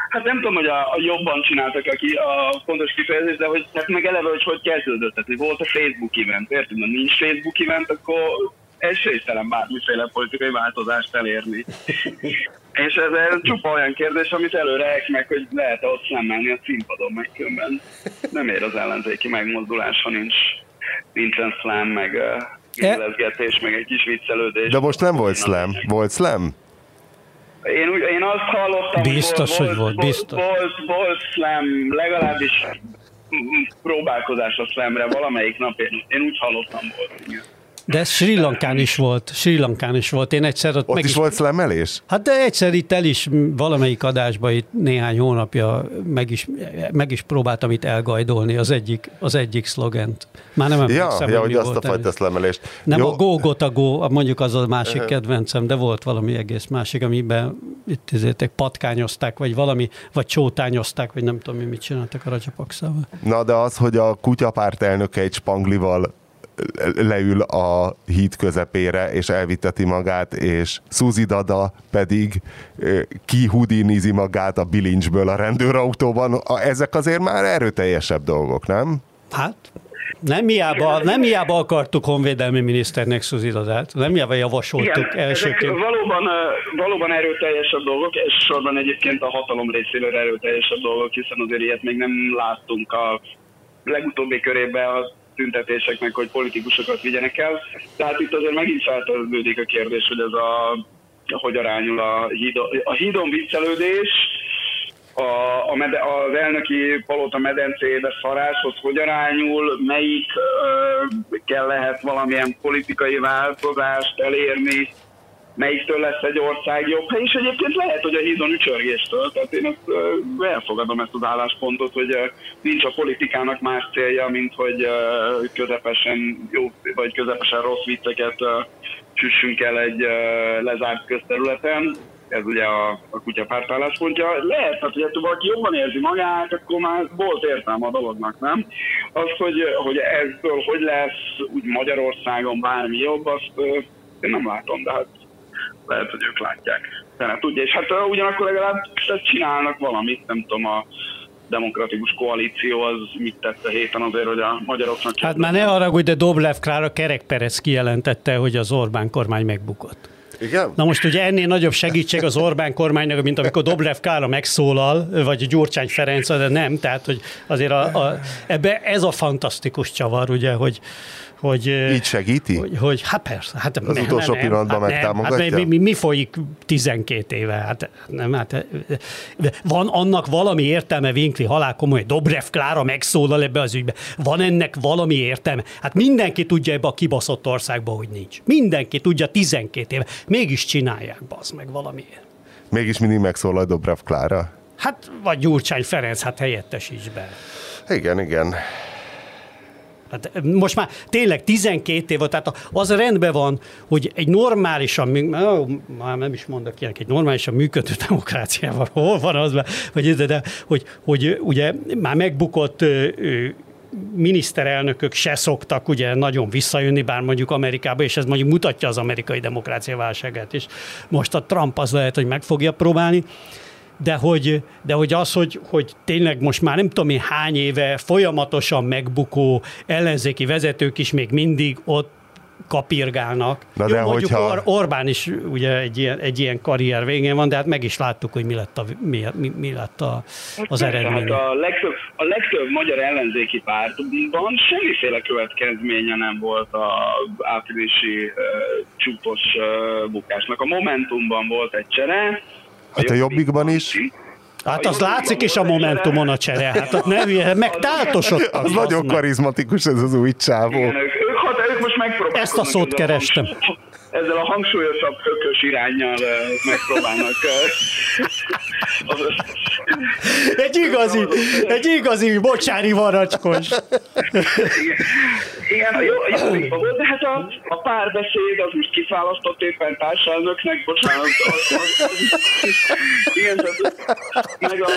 Hát nem tudom, hogy a, a jobban csináltak aki a fontos kifejezés, de hogy hát meg eleve, hogy hogy kezdődött. Tehát, hogy volt a Facebook event, érted? Ha nincs Facebook event, akkor esélytelen bármiféle politikai változást elérni. <laughs> És ez, csupa olyan kérdés, amit előre meg, hogy lehet -e ott szemmelni a színpadon, meg különben nem ér az ellenzéki megmozdulás, ha nincs, nincsen slam, meg e- meg egy kis viccelődés. De most nem volt slam, volt slam? Én, úgy, én azt hallottam, biztos, hogy volt, volt, biztos. Volt, volt, volt slam, legalábbis próbálkozás a slamre valamelyik nap, én, én úgy hallottam volt. Igen. De Sri Lankán is volt, Sri Lankán is volt. Én egyszer ott, ott meg is, is volt szlemelés? Hát de egyszer itt el is valamelyik adásban itt néhány hónapja meg is, meg is próbáltam itt elgajdolni az egyik, az egyik szlogent. Már nem emlékszem, ja, ja, hogy azt a fajta szlemelést. Nem, Jó. a Go a Go, mondjuk az a másik kedvencem, de volt valami egész másik, amiben itt izétek patkányozták, vagy valami, vagy csótányozták, vagy nem tudom, mit csináltak a Rajapakszával. Na de az, hogy a kutyapárt elnöke egy spanglival leül a híd közepére, és elviteti magát, és Suzy Dada pedig kihudinizi magát a bilincsből a rendőrautóban. Ezek azért már erőteljesebb dolgok, nem? Hát nem hiába, nem hiába akartuk honvédelmi miniszternek Suzy Dadát, nem hiába javasoltuk Igen, elsőként. valóban, valóban erőteljesebb dolgok, és sorban egyébként a hatalom részéről erőteljesebb dolgok, hiszen azért ilyet még nem láttunk a legutóbbi körében a tüntetéseknek, hogy politikusokat vigyenek el. Tehát itt azért megint feltevődik a kérdés, hogy ez a hogy arányul a, hídon, a hídon viccelődés, a, a mede, az elnöki palota medencébe szaráshoz hogy arányul, melyik ö, kell lehet valamilyen politikai változást elérni, melyiktől lesz egy ország jobb hely, és egyébként lehet, hogy a hídon ücsörgéstől, tehát én ezt, elfogadom ezt az álláspontot, hogy nincs a politikának más célja, mint hogy közepesen jó, vagy közepesen rossz vicceket süssünk el egy lezárt közterületen, ez ugye a, a kutyapárt álláspontja. Lehet, hogy ha valaki jobban érzi magát, akkor már volt értelme a dolognak, nem? Az, hogy, hogy ebből hogy lesz úgy Magyarországon bármi jobb, azt én nem látom, de hát lehet, hogy ők látják. Tehát tudja, és hát ugyanakkor legalább csinálnak valamit, nem tudom, a demokratikus koalíció az mit tett a héten azért, hogy a magyaroknak... Hát már ne haragudj, de Doblev Klára kerekperec kijelentette, hogy az Orbán kormány megbukott. Igen? Na most ugye ennél nagyobb segítség az Orbán kormánynak, mint amikor Doblev Klára megszólal, vagy Gyurcsány Ferenc, de nem, tehát hogy azért a, a, ebbe ez a fantasztikus csavar, ugye, hogy, hogy, Így segíti? Hogy, hogy hát persze. Hát az ne, utolsó nem, pillanatban hát megtámogatja? Hát mi, mi, mi folyik 12 éve? Hát nem, hát van annak valami értelme, Vinkli halál komoly, Dobrev Klára megszólal ebbe az ügybe. Van ennek valami értelme? Hát mindenki tudja ebbe a kibaszott országba, hogy nincs. Mindenki tudja 12 éve. Mégis csinálják, bazd meg valamiért. Mégis mindig megszólal Dobrev Klára? Hát, vagy Gyurcsány Ferenc, hát helyettesíts be. Igen, igen. Hát most már tényleg 12 év, tehát az rendben van, hogy egy normálisan, már nem is mondok ilyenek, egy normálisan működő <laughs> demokráciával, hol van az, vagy, de, de hogy, hogy ugye már megbukott miniszterelnökök se szoktak ugye nagyon visszajönni, bár mondjuk Amerikába, és ez mondjuk mutatja az amerikai demokrácia válságát, és most a Trump az lehet, hogy meg fogja próbálni de hogy, de hogy az, hogy, hogy tényleg most már nem tudom én hány éve folyamatosan megbukó ellenzéki vezetők is még mindig ott kapirgálnak. Na de Jó, hogyha... Or- Orbán is ugye egy ilyen, egy ilyen karrier végén van, de hát meg is láttuk, hogy mi lett, a, mi, mi, mi lett a, az hát eredmény. Hát a, legtöbb, a legtöbb magyar ellenzéki pártban semmiféle következménye nem volt a áprilisi uh, csúpos uh, bukásnak. A Momentumban volt egy csere, Hát a jobbikban is. Hát az látszik is a Momentumon a csere. Hát ott ne, meg táltosodtak. Az nagyon karizmatikus ez az új csávó. Igen, ők, ők, ők most megpróbálnak. Ezt a szót kerestem ezzel a hangsúlyosabb hökös irányjal megpróbálnak. Egy igazi, egy igazi bocsári varacskos. Igen, jó, jó, de hát a, a párbeszéd az most kiválasztott éppen társelnöknek, bocsánat. Az, az, az, igen, tehát, meg a,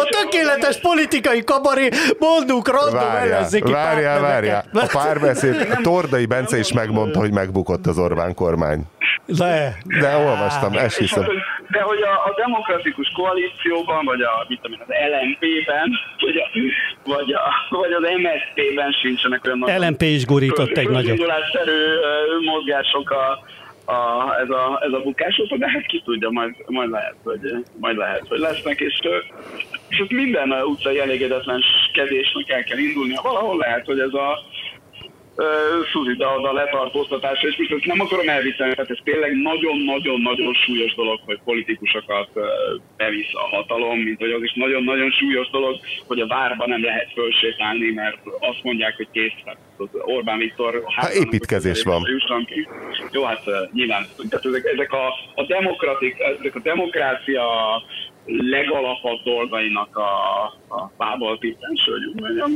a tökéletes politikai kabaré, mondunk random ellenzéki Várjál, várjál. A párbeszéd, a Tordai Bence is megmondta, hogy megbukott az Orbán kormány. Le. De olvastam, ezt hiszem. De hogy a, a demokratikus koalícióban, vagy a, mit tudom, az LMP-ben, vagy, a, vagy, a, vagy az MSZP-ben sincsenek olyan LMP is gurított egy nagyobb. mozgások a, a, ez, a, ez a bukások, de hát ki tudja, majd, majd, lehet, hogy, majd lehet, hogy lesznek, és, és ott minden utcai elégedetlenkedésnek el kell indulnia. Valahol lehet, hogy ez a Suzi a letartóztatása, és most nem akarom elviselni, tehát ez tényleg nagyon-nagyon-nagyon súlyos dolog, hogy politikusokat bevisz a hatalom, mint hogy az is nagyon-nagyon súlyos dolog, hogy a várba nem lehet fölsétálni, mert azt mondják, hogy kész, tehát Orbán Viktor... Hát építkezés van. Jó, hát nyilván, tehát ezek, ezek a, a, demokratik, ezek a demokrácia legalapabb dolgainak a, a pábal tippens, hogy mondjam.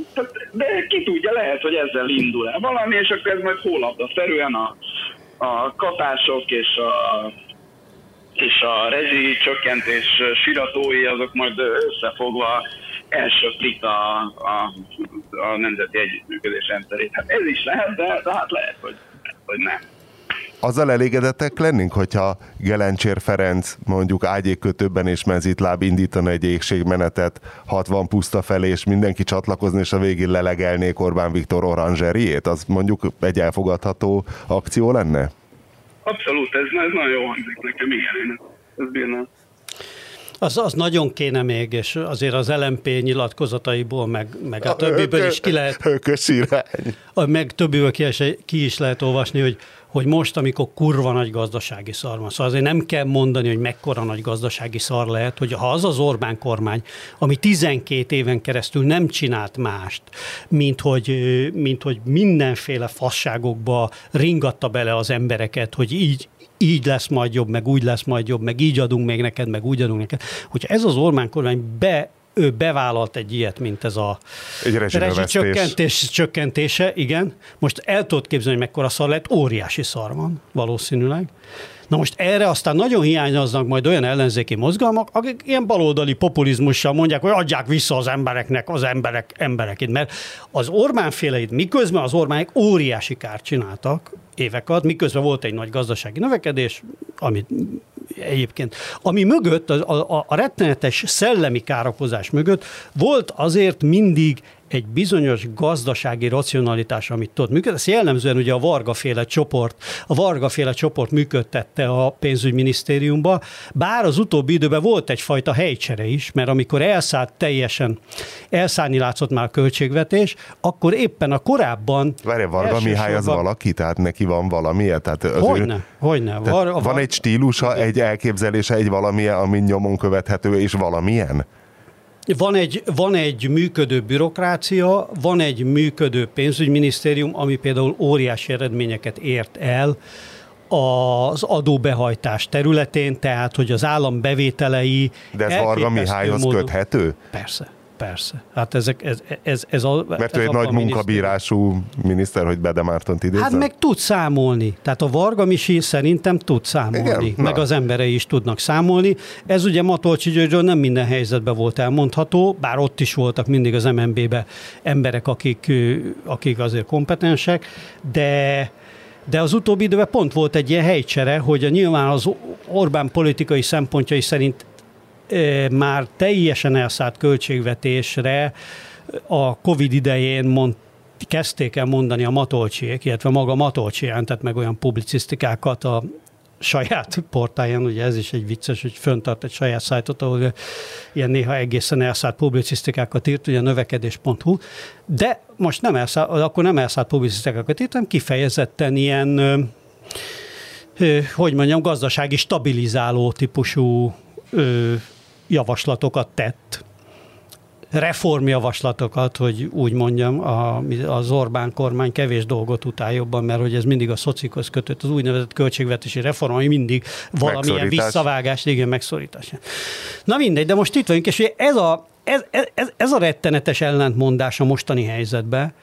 De ki tudja, lehet, hogy ezzel indul el valami, és akkor ez majd hólapda szerűen a, a katások és a és a rezsi csökkentés siratói azok majd összefogva elsöprik a, a, a nemzeti együttműködés rendszerét. Hát ez is lehet, de, de hát lehet, hogy, hogy nem azzal elégedettek lennénk, hogyha Gelencsér Ferenc mondjuk ágyékkötőben és mezitláb indítana egy égségmenetet 60 puszta felé, és mindenki csatlakozni, és a végén lelegelnék Orbán Viktor oranzseriét, az mondjuk egy elfogadható akció lenne? Abszolút, ez, ez nagyon jó hangzik nekem, igen, ez bírna. Az, az nagyon kéne még, és azért az LMP nyilatkozataiból, meg, meg a többiből is ki lehet... Hökös irány. Meg többiből ki ki is lehet olvasni, hogy hogy most, amikor kurva nagy gazdasági szar van, szóval azért nem kell mondani, hogy mekkora nagy gazdasági szar lehet, hogy ha az az Orbán kormány, ami 12 éven keresztül nem csinált mást, mint hogy, mint hogy mindenféle fasságokba ringatta bele az embereket, hogy így, így lesz majd jobb, meg úgy lesz majd jobb, meg így adunk még neked, meg úgy adunk neked. Hogyha ez az Orbán kormány be ő bevállalt egy ilyet, mint ez a rezsicsökkentés csökkentése, igen. Most el tudod képzelni, hogy mekkora szar lett, óriási szar van valószínűleg. Na most erre aztán nagyon hiányoznak majd olyan ellenzéki mozgalmak, akik ilyen baloldali populizmussal mondják, hogy adják vissza az embereknek az emberek emberekét, mert az Orbán féleit miközben az Orbánék óriási kárt csináltak éveket, miközben volt egy nagy gazdasági növekedés, amit egyébként, ami mögött, a, a, a rettenetes szellemi károkozás mögött volt azért mindig egy bizonyos gazdasági racionalitás, amit tudott működni. Ez jellemzően ugye a Varga-féle csoport, a Varga-féle csoport működtette a pénzügyminisztériumba, bár az utóbbi időben volt egyfajta helycsere is, mert amikor elszállt teljesen, elszállni látszott már a költségvetés, akkor éppen a korábban... Várja, Varga Mihály az valaki? Tehát neki van valamilyen? Tehát az hogyne, ő, hogyne. Var, van egy stílusa, egy elképzelése, egy valamilyen, ami nyomon követhető, és valamilyen? Van egy, van egy működő bürokrácia, van egy működő pénzügyminisztérium, ami például óriási eredményeket ért el az adóbehajtás területén, tehát hogy az állam bevételei... De ez Varga Mihályhoz módon... köthető? Persze. Persze. Hát ezek, ez, ez, ez a, Mert ez ő egy nagy munkabírású miniszter, hogy Bede Mártont idézzen? Hát meg tud számolni. Tehát a Varga Misi szerintem tud számolni. Igen? Meg Na. az emberei is tudnak számolni. Ez ugye Matolcsi Györgyről nem minden helyzetben volt elmondható, bár ott is voltak mindig az MNB-be emberek, akik, akik azért kompetensek, de de az utóbbi időben pont volt egy ilyen helycsere, hogy a nyilván az Orbán politikai szempontjai szerint már teljesen elszállt költségvetésre a Covid idején mond, kezdték el mondani a Matolcsiék, illetve maga Matolcsi jelentett meg olyan publicisztikákat a saját portáján, ugye ez is egy vicces, hogy föntart egy saját szájtot, ahol ilyen néha egészen elszállt publicisztikákat írt, ugye növekedés.hu, de most nem elszállt, akkor nem elszállt publicisztikákat írt, hanem kifejezetten ilyen hogy mondjam, gazdasági stabilizáló típusú javaslatokat tett, reformjavaslatokat, hogy úgy mondjam, a, az Orbán kormány kevés dolgot utál jobban, mert hogy ez mindig a szocikhoz kötött, az úgynevezett költségvetési reform, ami mindig valamilyen visszavágás, igen, megszorítás. Na mindegy, de most itt vagyunk, és ez a, ez, ez, ez a rettenetes ellentmondás a mostani helyzetben,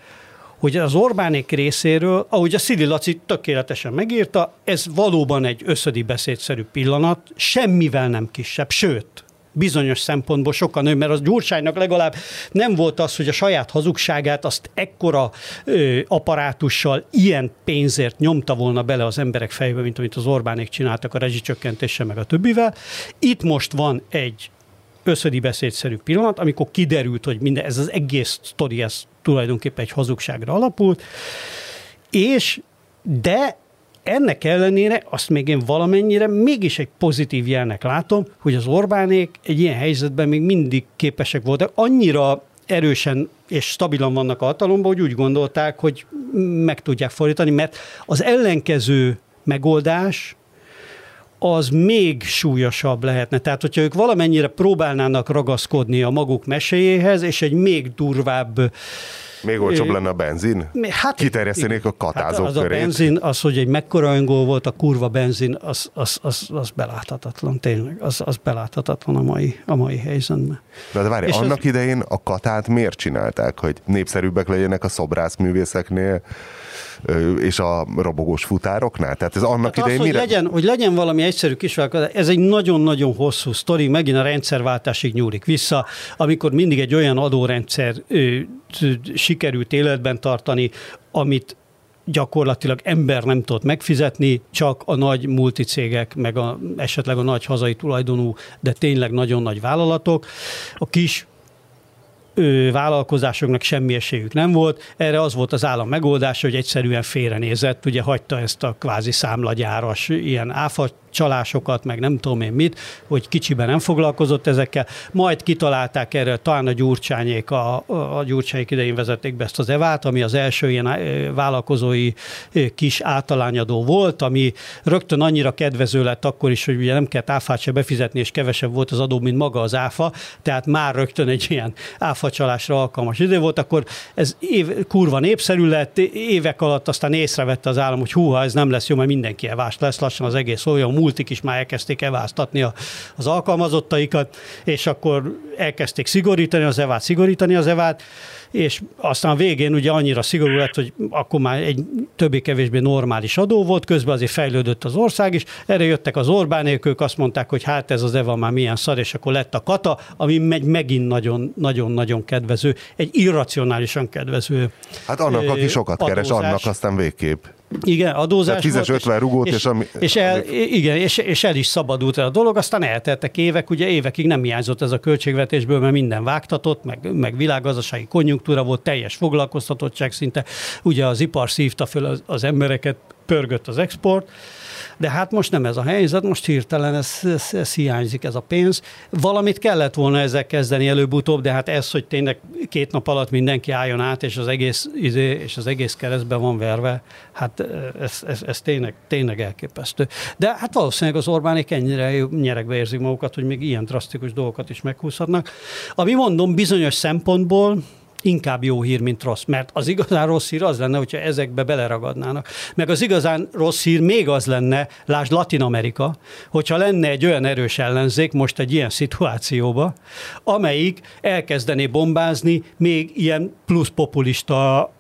hogy az Orbánék részéről, ahogy a Szili Laci tökéletesen megírta, ez valóban egy összödi beszédszerű pillanat, semmivel nem kisebb, sőt, bizonyos szempontból sokkal nő, mert az Gyurcsánynak legalább nem volt az, hogy a saját hazugságát azt ekkora ö, aparátussal ilyen pénzért nyomta volna bele az emberek fejbe, mint amit az Orbánék csináltak a rezsicsökkentéssel meg a többivel. Itt most van egy összödi beszédszerű pillanat, amikor kiderült, hogy minden, ez az egész sztori, ez tulajdonképpen egy hazugságra alapult, és de ennek ellenére azt még én valamennyire mégis egy pozitív jelnek látom, hogy az Orbánék egy ilyen helyzetben még mindig képesek voltak. Annyira erősen és stabilan vannak a hatalomban, hogy úgy gondolták, hogy meg tudják fordítani, mert az ellenkező megoldás az még súlyosabb lehetne. Tehát, hogyha ők valamennyire próbálnának ragaszkodni a maguk meséjéhez, és egy még durvább Még olcsóbb lenne a benzin? Hát, Kiterjesztenék a katázók hát az körét. a benzin, az, hogy egy mekkora öngól volt a kurva benzin, az, az, az, az beláthatatlan, tényleg, az, az beláthatatlan a mai, a mai helyzetben. De, de várj, És annak az- idején a katát miért csinálták, hogy népszerűbbek legyenek a szobrászművészeknél és a robogós futároknál? Tehát ez annak Hát az, idején hogy, mire... legyen, hogy legyen valami egyszerű kisvállalkozás, ez egy nagyon-nagyon hosszú sztori, megint a rendszerváltásig nyúlik vissza, amikor mindig egy olyan adórendszer ö, sikerült életben tartani, amit gyakorlatilag ember nem tudott megfizetni, csak a nagy multicégek, meg a, esetleg a nagy hazai tulajdonú, de tényleg nagyon nagy vállalatok. A kis ö, vállalkozásoknak semmi esélyük nem volt. Erre az volt az állam megoldása, hogy egyszerűen félrenézett, ugye hagyta ezt a kvázi számlagyáras ilyen áfa csalásokat, meg nem tudom én mit, hogy kicsiben nem foglalkozott ezekkel. Majd kitalálták erre, talán a Gyurcsányék, a, a Gyurcsányék idején vezették be ezt az evát, ami az első ilyen ö, vállalkozói ö, kis általányadó volt, ami rögtön annyira kedvező lett akkor is, hogy ugye nem kellett áfát se befizetni, és kevesebb volt az adó, mint maga az áfa, tehát már rögtön egy ilyen áfacsalásra alkalmas idő volt, akkor ez év, kurva népszerű lett, évek alatt aztán észrevette az állam, hogy húha, ez nem lesz jó, mert mindenki evás lesz, lassan az egész olyan multik is már elkezdték eváztatni a, az alkalmazottaikat, és akkor elkezdték szigorítani az evát, szigorítani az evát, és aztán a végén ugye annyira szigorú lett, hogy akkor már egy többé-kevésbé normális adó volt, közben azért fejlődött az ország is, erre jöttek az Orbánék, ők azt mondták, hogy hát ez az EVA már milyen szar, és akkor lett a kata, ami megy megint nagyon- nagyon-nagyon kedvező, egy irracionálisan kedvező Hát annak, aki sokat keres, adózás. annak aztán végképp. Igen, adózás Tehát fizes volt, 50 rugót, és ami- és, el, igen, és, és el is szabadult el a dolog, aztán elteltek évek, ugye évekig nem hiányzott ez a költségvetésből, mert minden vágtatott, meg, meg világgazdasági konjunktúra volt, teljes foglalkoztatottság szinte, ugye az ipar szívta föl az, az embereket, pörgött az export, de hát most nem ez a helyzet, most hirtelen ez, ez, ez hiányzik ez a pénz. Valamit kellett volna ezzel kezdeni előbb-utóbb, de hát ez, hogy tényleg két nap alatt mindenki álljon át, és az egész, izé, és az egész keresztbe van verve, hát ez, ez, ez tényleg, tényleg elképesztő. De hát valószínűleg az Orbánék ennyire nyerekbe érzik magukat, hogy még ilyen drasztikus dolgokat is meghúzhatnak. Ami mondom, bizonyos szempontból inkább jó hír, mint rossz. Mert az igazán rossz hír az lenne, hogyha ezekbe beleragadnának. Meg az igazán rossz hír még az lenne, lásd Latin Amerika, hogyha lenne egy olyan erős ellenzék most egy ilyen szituációba, amelyik elkezdené bombázni még ilyen plusz populista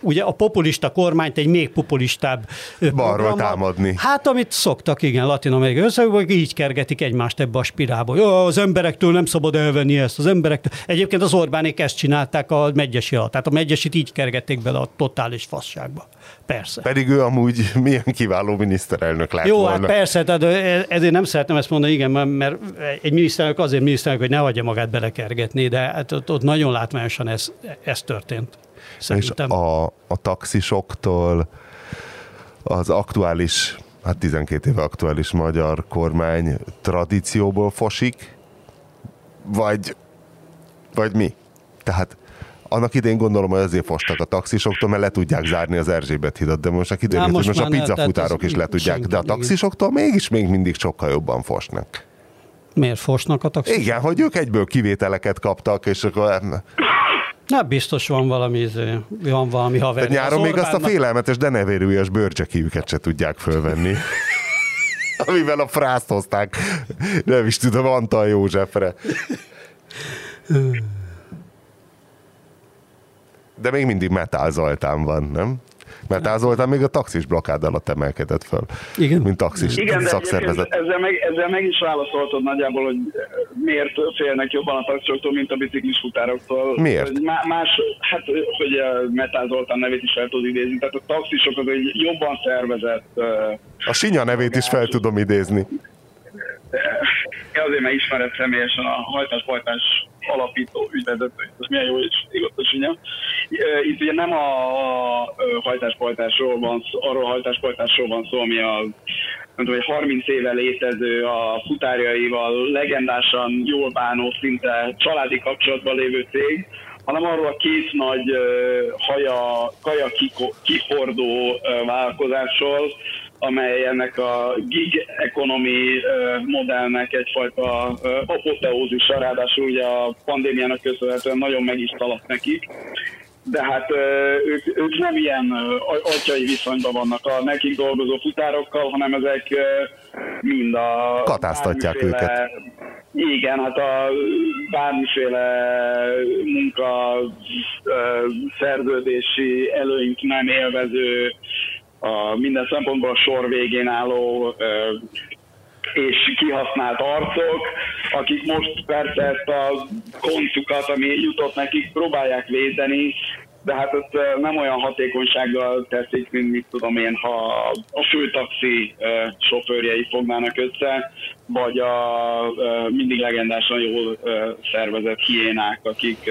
ugye a populista kormányt egy még populistább Balról támadni. Hát, amit szoktak, igen, latin amerikai országokban, így kergetik egymást ebbe a spirálba. Jó, az emberektől nem szabad elvenni ezt, az emberektől. Egyébként az Orbánék ezt csinálták a megyesi alatt. Tehát a megyesit így kergették bele a totális fasságba. Persze. Pedig ő amúgy milyen kiváló miniszterelnök lett Jó, volna. hát persze, tehát ö, ezért nem szeretem ezt mondani, igen, mert egy miniszterelnök azért miniszterelnök, hogy ne hagyja magát belekergetni, de hát ott, ott nagyon látványosan ez, ez történt. És Szerintem. a, a taxisoktól az aktuális, hát 12 éve aktuális magyar kormány tradícióból fosik, vagy, vagy mi? Tehát annak idén gondolom, hogy azért fostak a taxisoktól, mert le tudják zárni az Erzsébet hidat, de most a kiderült, most hogy most a már ne, pizzafutárok is le tudják, de a taxisoktól mégis még mindig sokkal jobban fosnak. Miért fosnak a taxis? Igen, hogy ők egyből kivételeket kaptak, és akkor Na, biztos van valami, van valami haver. De nyáron Az még azt a Orbánnak- félelmetes denevérűjes bőrcsekijüket se tudják fölvenni. <laughs> Amivel a frászt hozták, nem is tudom, Antal Józsefre. De még mindig Metál Zoltán van, nem? Metál Zoltán még a taxis blokkád alatt emelkedett föl. Igen. Mint taxis Igen, de szakszervezet. egyébként ezzel meg, ezzel meg is válaszoltad nagyjából, hogy miért félnek jobban a taxisoktól, mint a biciklis futároktól. Miért? Má- Más, hát hogy a Metál Zoltán nevét is fel tudod idézni, tehát a taxisok az egy jobban szervezett ö, A Sinya nevét is fel tudom idézni. Én azért, mert ismered személyesen a hajtás-hajtás alapító ügyvezetőt, ez milyen jó és igaz a sinya. Itt ugye nem a hajtás-hajtásról van szó, arról a hajtás-hajtásról van szó, ami a nem tudom, egy 30 éve létező, a futárjaival legendásan jól bánó, szinte családi kapcsolatban lévő cég, hanem arról a két nagy haja, kaja kihordó vállalkozásról, amely ennek a gig economy modellnek egyfajta apoteózisa, ráadásul ugye a pandémiának köszönhetően nagyon meg is taladt nekik. de hát ők, ők nem ilyen atyai viszonyban vannak a nekik dolgozó futárokkal, hanem ezek mind a... Katáztatják őket. Igen, hát a bármiféle munka szerződési előink nem élvező, a minden szempontból a sor végén álló és kihasznált arcok, akik most persze ezt a koncukat, ami jutott nekik, próbálják védeni, de hát ezt nem olyan hatékonysággal teszik, mint mit tudom én, ha a főtaxi sofőrjei fognának össze, vagy a mindig legendásan jól szervezett hiénák, akik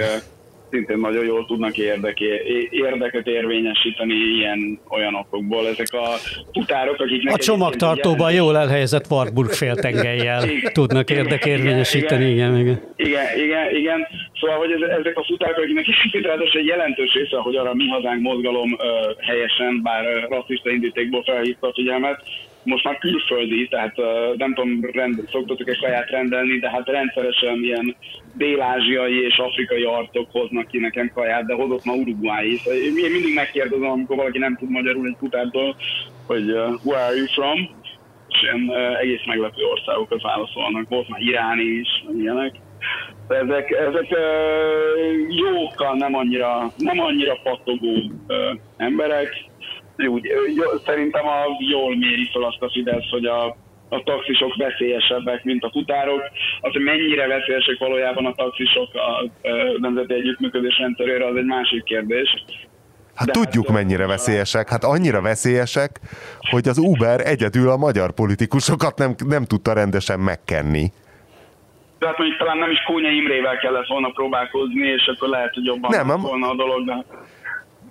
szintén nagyon jól tudnak érdeké, érdeket érvényesíteni ilyen olyanokból. Ezek a futárok, akik A csomagtartóban jól elhelyezett Warburg féltengelyjel tudnak érdekérvényesíteni, igen, igen. Igen, igen, igen. Szóval, hogy ezek a futárok, akiknek is ráadásul egy jelentős része, hogy arra mi hazánk mozgalom helyesen, bár rasszista indítékból felhívta a figyelmet, most már külföldi, tehát nem tudom, rend, szoktatok egy kaját rendelni, de hát rendszeresen ilyen dél-ázsiai és afrikai arcok hoznak ki nekem kaját, de hozott ma Uruguay is. Én mindig megkérdezem, amikor valaki nem tud magyarul egy kutától, hogy uh, where are you from? És ilyen uh, egész meglepő országokat válaszolnak. Volt már iráni is, ilyenek. Ezek, ezek uh, jókkal nem annyira, nem annyira patogó uh, emberek, úgy, jó, szerintem a, jól méri fel azt a Fidesz, hogy a, a taxisok veszélyesebbek, mint a futárok. Az, hogy mennyire veszélyesek valójában a taxisok a, nemzeti együttműködés rendszerére, az egy másik kérdés. Hát De tudjuk, hát, mennyire veszélyesek. Hát annyira veszélyesek, hogy az Uber egyedül a magyar politikusokat nem, nem tudta rendesen megkenni. De hát mondjuk talán nem is Kónya Imrével kellett volna próbálkozni, és akkor lehet, hogy jobban nem, volna a dolog, de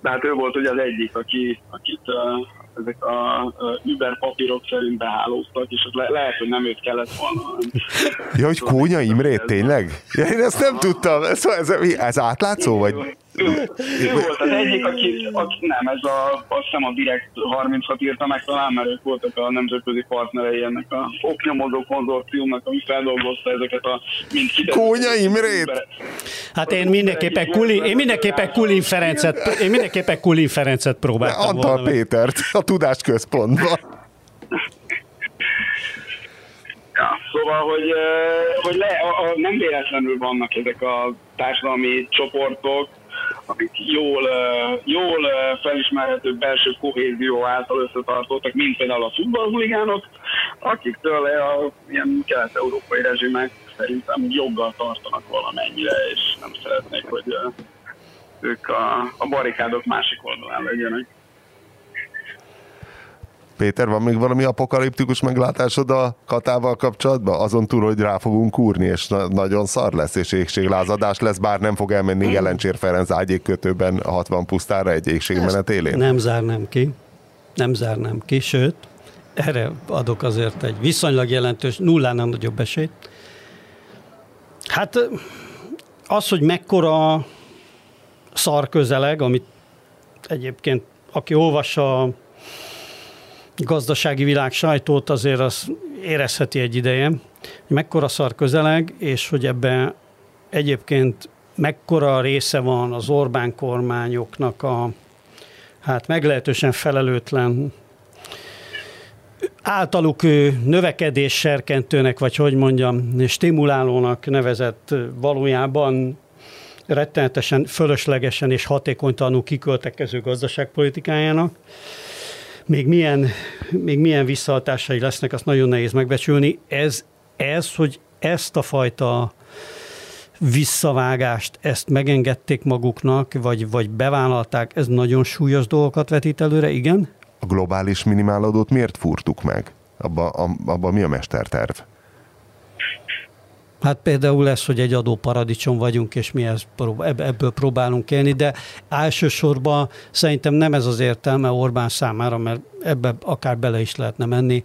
de hát ő volt ugye az egyik, aki, akit uh, ezek a uh, Uber papírok szerint behálóztak, és le, lehet, hogy nem őt kellett volna. Ja, hogy Kónya Imrét, tényleg? Ja, én ezt nem tudtam. Ez, ez, ez átlátszó, vagy? Ő, ő volt az egyik, aki, aki nem, ez a, azt hiszem a Direkt 36 írta meg talán, mert ők voltak a nemzetközi partnerei ennek a oknyomozó konzorciumnak, ami feldolgozta ezeket a mind Kónya Imrét? Hát én mindenképpen Kulin, én mindenképpen Kulin Ferencet, én mindenképpen Kulin Ferencet próbáltam Antal volna. Pétert a tudásközpontban. Ja, szóval, hogy, hogy le, a, a, nem véletlenül vannak ezek a társadalmi csoportok, amik jól, jól felismerhető belső kohézió által összetartottak, mint például a futballhuligánok, akiktől a ilyen kelet-európai rezsimek szerintem joggal tartanak valamennyire, és nem szeretnék, hogy ők a, a barikádok másik oldalán legyenek. Péter, van még valami apokaliptikus meglátásod a katával kapcsolatban? Azon túl, hogy rá fogunk kúrni, és na- nagyon szar lesz, és égséglázadás lesz, bár nem fog elmenni Jelencsér Ferenc ágyékkötőben a 60 pusztára egy égségmenet élén? Nem zárnám ki. Nem zárnám ki, sőt, erre adok azért egy viszonylag jelentős, nullánál nagyobb esélyt. Hát az, hogy mekkora szar közeleg, amit egyébként aki olvassa gazdasági világ sajtót azért az érezheti egy ideje, hogy mekkora szar közeleg, és hogy ebben egyébként mekkora része van az Orbán kormányoknak a hát meglehetősen felelőtlen általuk növekedés serkentőnek, vagy hogy mondjam, stimulálónak nevezett valójában rettenetesen fölöslegesen és hatékonytalanul kiköltekező gazdaságpolitikájának még milyen, még milyen visszahatásai lesznek, azt nagyon nehéz megbecsülni. Ez, ez, hogy ezt a fajta visszavágást, ezt megengedték maguknak, vagy, vagy bevállalták, ez nagyon súlyos dolgokat vetít előre, igen? A globális minimálodót miért fúrtuk meg? Abba, abba mi a mesterterv? Hát például lesz, hogy egy adóparadicsom vagyunk, és mi ebből próbálunk élni, de elsősorban szerintem nem ez az értelme Orbán számára, mert ebbe akár bele is lehetne menni,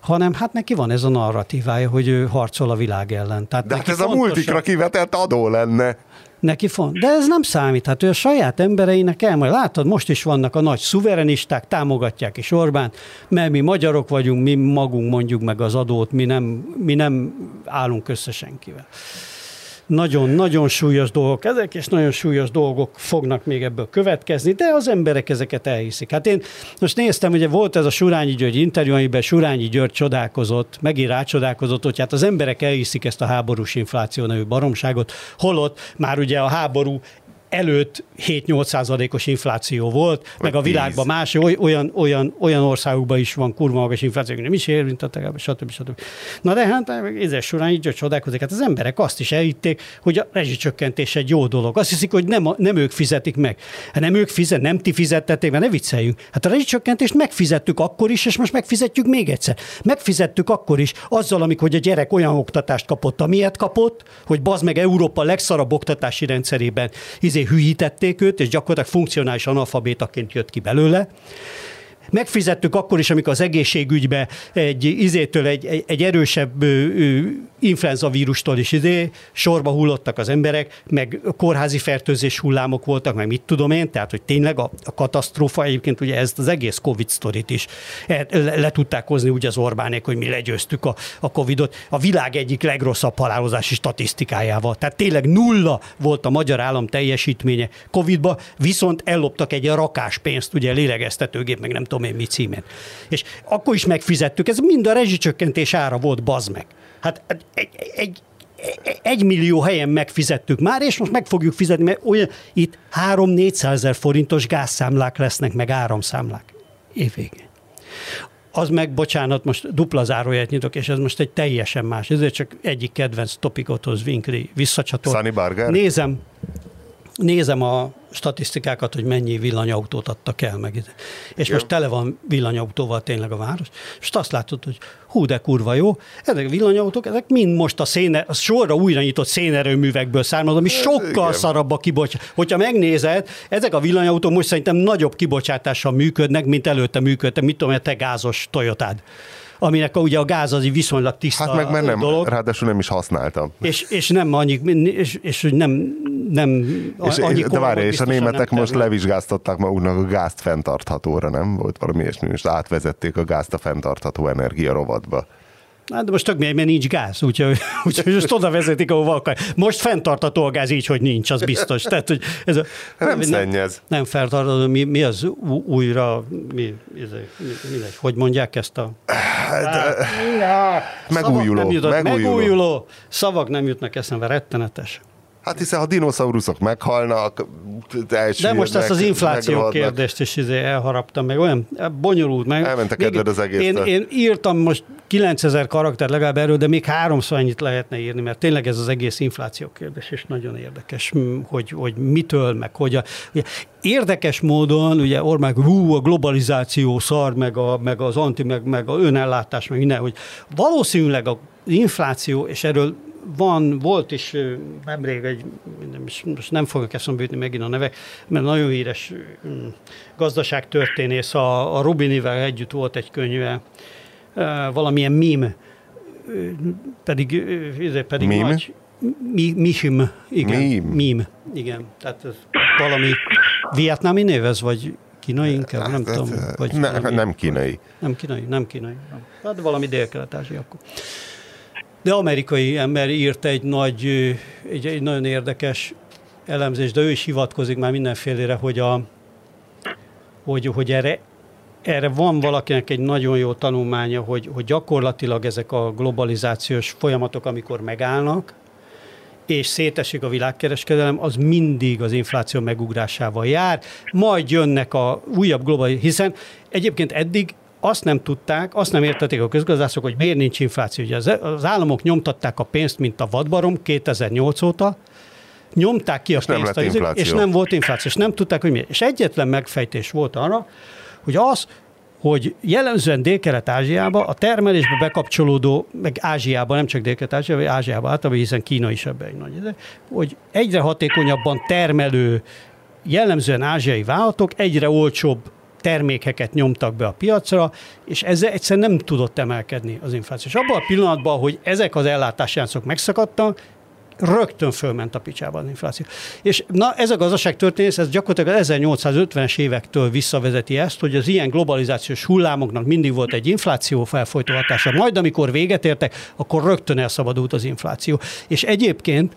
hanem hát neki van ez a narratívája, hogy ő harcol a világ ellen. Tehát de hát ez fontosabb... a multikra kivetett adó lenne neki font. De ez nem számít, hát ő a saját embereinek el, majd látod, most is vannak a nagy szuverenisták, támogatják is Orbán, mert mi magyarok vagyunk, mi magunk mondjuk meg az adót, mi nem, mi nem állunk össze senkivel. Nagyon-nagyon súlyos dolgok ezek, és nagyon súlyos dolgok fognak még ebből következni, de az emberek ezeket elhiszik. Hát én most néztem, ugye volt ez a Surányi György interjú, amiben Surányi György csodálkozott, megint rácsodálkozott, hogy hát az emberek elhiszik ezt a háborús infláció nevű baromságot, holott már ugye a háború előtt 7-8 százalékos infláció volt, Vagy meg a világban más olyan, olyan, olyan országokban is van kurva magas infláció, nem is érintettek, stb. stb. Na de hát ezzel során így csodálkozik. Hát az emberek azt is elhitték, hogy a rezsicsökkentés egy jó dolog. Azt hiszik, hogy nem, nem ők fizetik meg. Hát nem ők fizet, nem ti fizettetek, mert ne vicceljünk. Hát a rezsicsökkentést megfizettük akkor is, és most megfizetjük még egyszer. Megfizettük akkor is, azzal, amikor a gyerek olyan oktatást kapott, amilyet kapott, hogy bazd meg Európa legszarabb oktatási rendszerében izé hülyítették őt, és gyakorlatilag funkcionális analfabétaként jött ki belőle. Megfizettük akkor is, amikor az egészségügybe egy izétől egy, egy, egy erősebb influenza vírustól is izé, sorba hullottak az emberek, meg kórházi fertőzés hullámok voltak, meg mit tudom én, tehát hogy tényleg a, a katasztrófa egyébként ugye ezt az egész Covid sztorit is le, le tudták hozni úgy az Orbánék, hogy mi legyőztük a, a Covidot a világ egyik legrosszabb halálozási statisztikájával. Tehát tényleg nulla volt a magyar állam teljesítménye Covidba, viszont elloptak egy rakás pénzt, ugye lélegeztetőgép, meg nem tudom én mi címén. És akkor is megfizettük, ez mind a rezsicsökkentés ára volt, bazd meg. Hát egy, egy, egy millió helyen megfizettük már, és most meg fogjuk fizetni, mert olyan, itt 3-400 ezer forintos gázszámlák lesznek, meg áramszámlák évvégén. Az meg, bocsánat, most dupla záróját nyitok, és ez most egy teljesen más. Ezért csak egyik kedvenc topikothoz Winkli visszacsatol. Sunny Barger? Nézem, nézem a statisztikákat, hogy mennyi villanyautót adtak el meg. És most tele van villanyautóval tényleg a város, és azt látod, hogy hú, de kurva jó, ezek a villanyautók, ezek mind most a, széne, a sorra újra nyitott szénerőművekből származó, ami sokkal Igen. szarabb a kibocsátás. Hogyha megnézed, ezek a villanyautók most szerintem nagyobb kibocsátással működnek, mint előtte működtek, mit tudom, te gázos Toyotád aminek a, ugye a gáz az viszonylag tiszta Hát meg mert nem, dolog. ráadásul nem is használtam. És, és nem annyi, és, és nem, nem és, annyi De várj, és a németek most levizsgáztatták maguknak a gázt fenntarthatóra, nem? Volt valami ilyesmi, most átvezették a gázt a fenntartható energia rovatba. Hát de most tök mély, mert nincs gáz, úgyhogy, <laughs> úgyhogy most oda vezetik, ahova akar. Most fenntartató a gáz így, hogy nincs, az biztos. Tehát, hogy ez a, nem, nem szennyez. Nem fenntartató, mi, mi az újra, mi, mi, mi, hogy mondják ezt a... Hát, megújuló, nem jutott, megújuló. megújuló. Szavak nem jutnak eszembe, rettenetes. Hát hiszen ha dinoszauruszok meghalnak, De most ezt az infláció kérdést is izé elharaptam, meg olyan bonyolult. Meg, Elment a kedved az egész. Én, én, írtam most 9000 karakter legalább erről, de még háromszor ennyit lehetne írni, mert tényleg ez az egész infláció kérdés, és nagyon érdekes, hogy, hogy mitől, meg hogy a, ugye, érdekes módon, ugye Orbán, hú, a globalizáció szar, meg, a, meg az anti, meg, meg a önellátás, meg minden, hogy valószínűleg a infláció, és erről van, volt is nemrég egy, most nem fogok eszembe jutni megint a nevek, mert nagyon híres gazdaságtörténész, a, a Rubinivel együtt volt egy könyve, valamilyen mím, pedig, pedig mím? nagy, mi, mihim, igen, mím. mím, igen, tehát ez valami vietnámi név ez, vagy kínai inkább, nem hát, tudom. Vagy ne, nem kínai. Nem kínai, nem kínai. Hát valami dél-kelet-ázsia akkor. De amerikai ember írt egy nagy, egy, egy nagyon érdekes elemzés, de ő is hivatkozik már mindenfélére, hogy, a, hogy, hogy erre, erre van valakinek egy nagyon jó tanulmánya, hogy, hogy gyakorlatilag ezek a globalizációs folyamatok, amikor megállnak, és szétesik a világkereskedelem, az mindig az infláció megugrásával jár, majd jönnek a újabb globális, hiszen egyébként eddig azt nem tudták, azt nem értették a közgazdászok, hogy miért nincs infláció. Ugye az, az államok nyomtatták a pénzt, mint a vadbarom 2008 óta, nyomták ki a és pénzt, nem a, és nem volt infláció, és nem tudták, hogy miért. És egyetlen megfejtés volt arra, hogy az, hogy jellemzően Dél-Kelet-Ázsiába a termelésbe bekapcsolódó, meg Ázsiában, nem csak Dél-Kelet-Ázsiában, vagy Ázsiában általában, hiszen Kína is ebben egy nagy ide, hogy egyre hatékonyabban termelő, jellemzően ázsiai vállalatok egyre olcsóbb termékeket nyomtak be a piacra, és ezzel egyszerűen nem tudott emelkedni az infláció. És abban a pillanatban, hogy ezek az ellátási láncok megszakadtak, rögtön fölment a picsába az infláció. És na, ez a gazdaságtörténész, ez gyakorlatilag 1850-es évektől visszavezeti ezt, hogy az ilyen globalizációs hullámoknak mindig volt egy infláció felfolytó hatása. Majd amikor véget értek, akkor rögtön elszabadult az infláció. És egyébként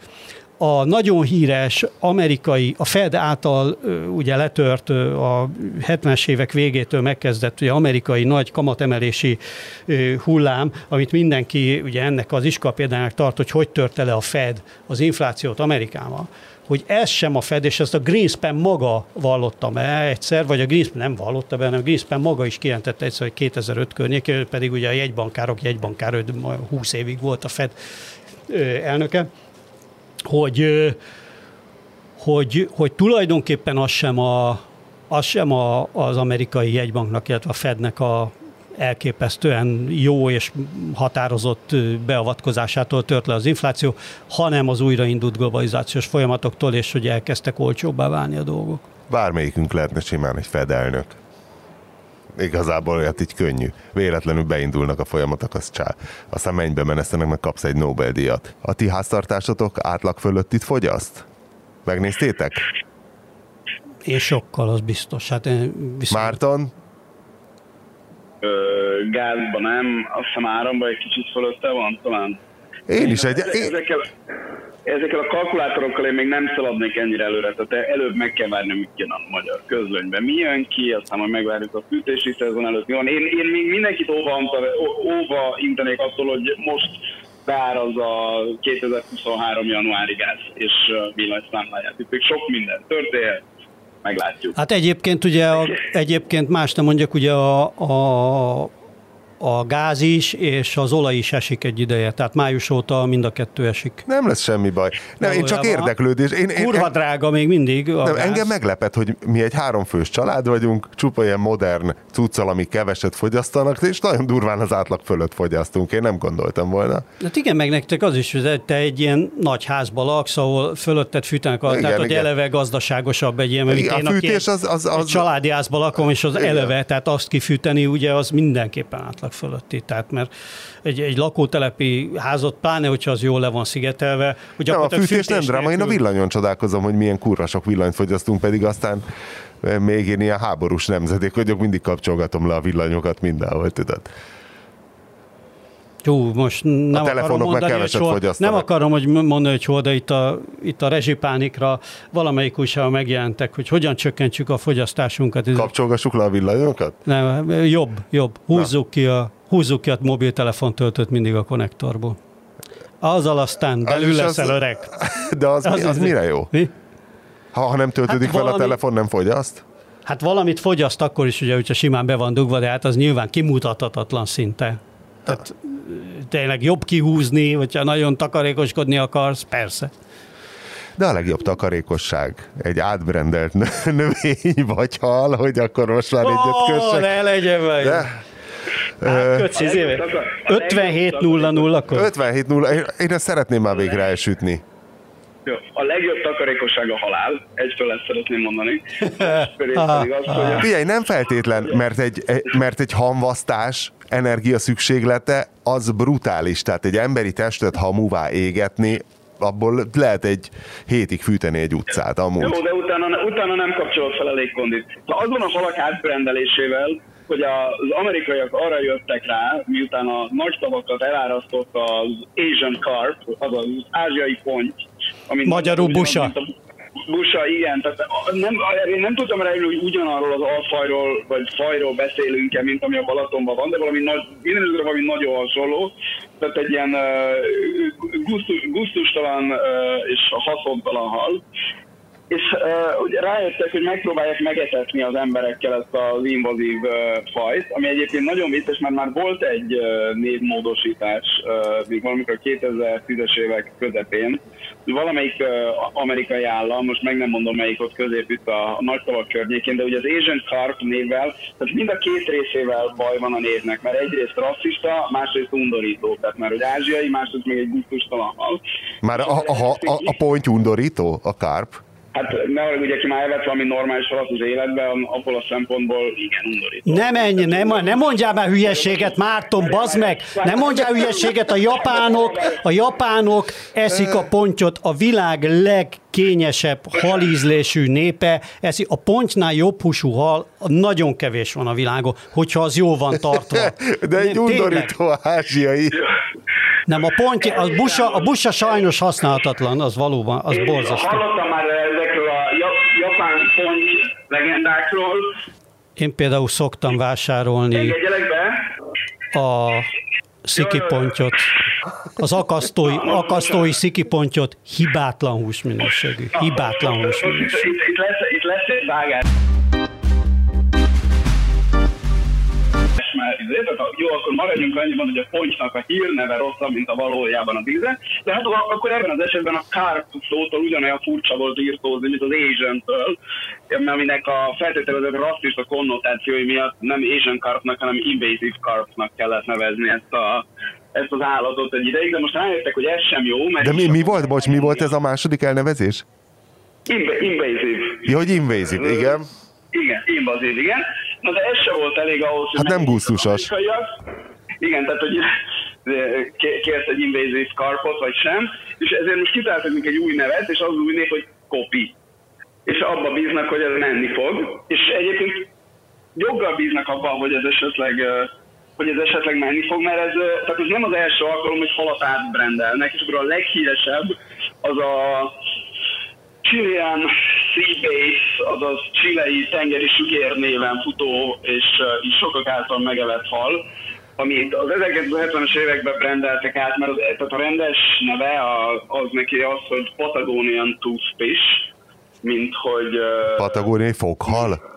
a nagyon híres amerikai, a Fed által ugye letört a 70-es évek végétől megkezdett ugye amerikai nagy kamatemelési hullám, amit mindenki ugye ennek az iskola példának tart, hogy hogy törte le a Fed az inflációt Amerikában, hogy ez sem a Fed, és ezt a Greenspan maga vallotta be egyszer, vagy a Greenspan nem vallotta be, hanem a Greenspan maga is kijelentette egyszer, hogy 2005 környékén, pedig ugye a jegybankárok, jegybankár, 20 évig volt a Fed elnöke, hogy, hogy, hogy tulajdonképpen az sem, a, az sem a, az amerikai jegybanknak, illetve a Fednek a elképesztően jó és határozott beavatkozásától tört le az infláció, hanem az újraindult globalizációs folyamatoktól, és hogy elkezdtek olcsóbbá válni a dolgok. Bármelyikünk lehetne simán egy Fed elnök. Igazából olyat így könnyű. Véletlenül beindulnak a folyamatok, az csá. Aztán mennybe menesztenek, meg kapsz egy Nobel-díjat. A ti háztartásotok átlag fölött itt fogyaszt? Megnéztétek? És sokkal, az biztos. Hát viszont... Márton, gázban nem, azt hiszem áramban egy kicsit fölötte van talán. Én is egy... Én... Ezekkel, a kalkulátorokkal én még nem szaladnék ennyire előre, tehát előbb meg kell várni, mit jön a magyar közlönyben. Mi jön ki, aztán majd megvárjuk a fűtési szezon előtt. Van. Én, én még mindenkit óva, óva intenék attól, hogy most az a 2023. januári gáz és villanyszámláját. Itt sok minden történhet meglátjuk. Hát egyébként ugye, a, egyébként más nem mondjak, ugye a, a a gáz is, és az olaj is esik egy ideje, tehát május óta mind a kettő esik. Nem lesz semmi baj. Nem, én csak érdeklődés. Én, én, Kurva drága még mindig a nem, Engem meglepet, hogy mi egy háromfős család vagyunk, csupa ilyen modern cuccal, ami keveset fogyasztanak, és nagyon durván az átlag fölött fogyasztunk. Én nem gondoltam volna. Hát igen, meg nektek az is, hogy te egy ilyen nagy házba laksz, ahol fölötted fűtenek, igen, tehát hogy eleve gazdaságosabb egy ilyen, mert igen, a fűtés az, az, az, az, családi házba lakom, és az igen. eleve, tehát azt kifűteni, ugye az mindenképpen átlag átlag fölötti. Tehát mert egy, egy lakótelepi házat, pláne, hogyha az jól le van szigetelve. Hogy nem, a fűtés, fűtés nem dráma, én a villanyon csodálkozom, hogy milyen kurva sok villanyt fogyasztunk, pedig aztán eh, még én ilyen háborús nemzedék vagyok, mindig kapcsolgatom le a villanyokat mindenhol, tudod. Jó, most nem a akarom mondani, hogy hol, Nem akarom hogy mondani, hogy hol, de itt a, itt a rezsipánikra valamelyik újságban megjelentek, hogy hogyan csökkentsük a fogyasztásunkat. Kapcsolgassuk le a villanyokat? Nem, jobb, jobb. Húzzuk ki a, húzzuk ki a mobiltelefon töltőt mindig a konnektorból. Azzal aztán belül az leszel az, öreg. <laughs> De az, az, mi, az mire jó? Mi? Ha, ha nem töltődik hát fel valami, a telefon, nem fogyaszt? Hát valamit fogyaszt akkor is, ugye, hogyha simán be van dugva, de hát az nyilván kimutathatatlan szinte. Tehát tényleg jobb kihúzni, hogyha nagyon takarékoskodni akarsz, persze. De a legjobb takarékosság egy átbrendelt <laughs> növény vagy hal, hogy akkor most már egyet kössek. ne legyen meg. De, Hát, 57 0 0 akkor? 57 0 Én ezt szeretném már végre elsütni. A legjobb takarékosság a halál, egyfől ezt szeretném mondani. <laughs> Figyelj, nem feltétlen, mert egy, mert egy hamvasztás energia szükséglete az brutális, tehát egy emberi testet hamuvá égetni, abból lehet egy hétig fűteni egy utcát amúgy. Jó, de utána, utána nem kapcsolod fel a légkondit. Az van a falak átbrendelésével, hogy az amerikaiak arra jöttek rá, miután a nagy tavakat elárasztott az Asian Carp, azaz az ázsiai ponty, amit Magyarul busa. Busa, igen. Tehát nem, én nem tudtam rá, hogy ugyanarról az alfajról, vagy fajról beszélünk-e, mint ami a Balatonban van, de valami, nagy, minden valami nagyon hasonló. Tehát egy ilyen uh, gusztus, gusztustalan uh, és haszontalan hal és uh, ugye rájöttek, hogy megpróbálják megetetni az emberekkel ezt az invazív uh, fajt, ami egyébként nagyon vicces, mert már volt egy uh, névmódosítás, uh, még valamikor a 2010-es évek közepén, valamelyik uh, amerikai állam, most meg nem mondom melyik ott közép itt a, a nagy tavak környékén, de ugye az Asian Carp névvel, tehát mind a két részével baj van a névnek, mert egyrészt rasszista, másrészt undorító, tehát már hogy ázsiai, másrészt még egy gusztustalan hal. Már a, a, a, a, a point undorító, a carp? Hát ne ugye, ki már evett valami normális halat az életben, abból a szempontból igen, undorító. Nem menj, nem, nem mondjál már hülyeséget, Márton, bazd meg! Nem mondjál hülyeséget, a japánok, a japánok eszik a pontyot, a világ legkényesebb halízlésű népe, eszik, a pontnál jobb húsú hal nagyon kevés van a világon, hogyha az jó van tartva. De egy undorító ázsiai. Nem, a pontja, a busa, a busa sajnos használhatatlan, az valóban, az borzasztó. hallottam már ja- ponty legendákról. Én például szoktam vásárolni a szikipontyot, az akasztói, akasztói szikipontyot hibátlan húsminőségű. Hibátlan itt, húsminőségű. itt, itt, lesz, itt lesz egy vágás. Tehát, jó, akkor maradjunk annyiban, hogy a pontynak a hírneve rosszabb, mint a valójában a víze. De hát akkor ebben az esetben a carp szótól ugyanolyan furcsa volt írtózni, mint az Asian-től, aminek a feltételezett rasszista konnotációi miatt nem Asian carpnak, hanem invasive carpnak kellett nevezni ezt a ezt az állatot egy ideig, de most rájöttek, hogy ez sem jó, mert... De mi, mi volt, bocs, mi volt ez a második elnevezés? Inv- invasive. Ja, hogy invasive, igen. Igen, invazív, igen. Na de ez se volt elég ahhoz, hogy... Hát nem gusztusos. Igen, tehát hogy ké- kérsz egy invasive carpot, vagy sem, és ezért most kitaláltak nekik egy új nevet, és az új név, hogy kopi. És abba bíznak, hogy ez menni fog. És egyébként joggal bíznak abban, hogy ez esetleg hogy ez esetleg menni fog, mert ez, tehát ez nem az első alkalom, hogy halat átbrendelnek, és akkor a leghíresebb az a Chilean Sea Base, azaz csilei tengeri sügér néven futó és uh, sokak által megevett hal, amit az 1970-es években rendeltek át, mert az, tehát a rendes neve a, az neki az, hogy Patagonian Toothfish, mint hogy uh, Patagóniai foghal?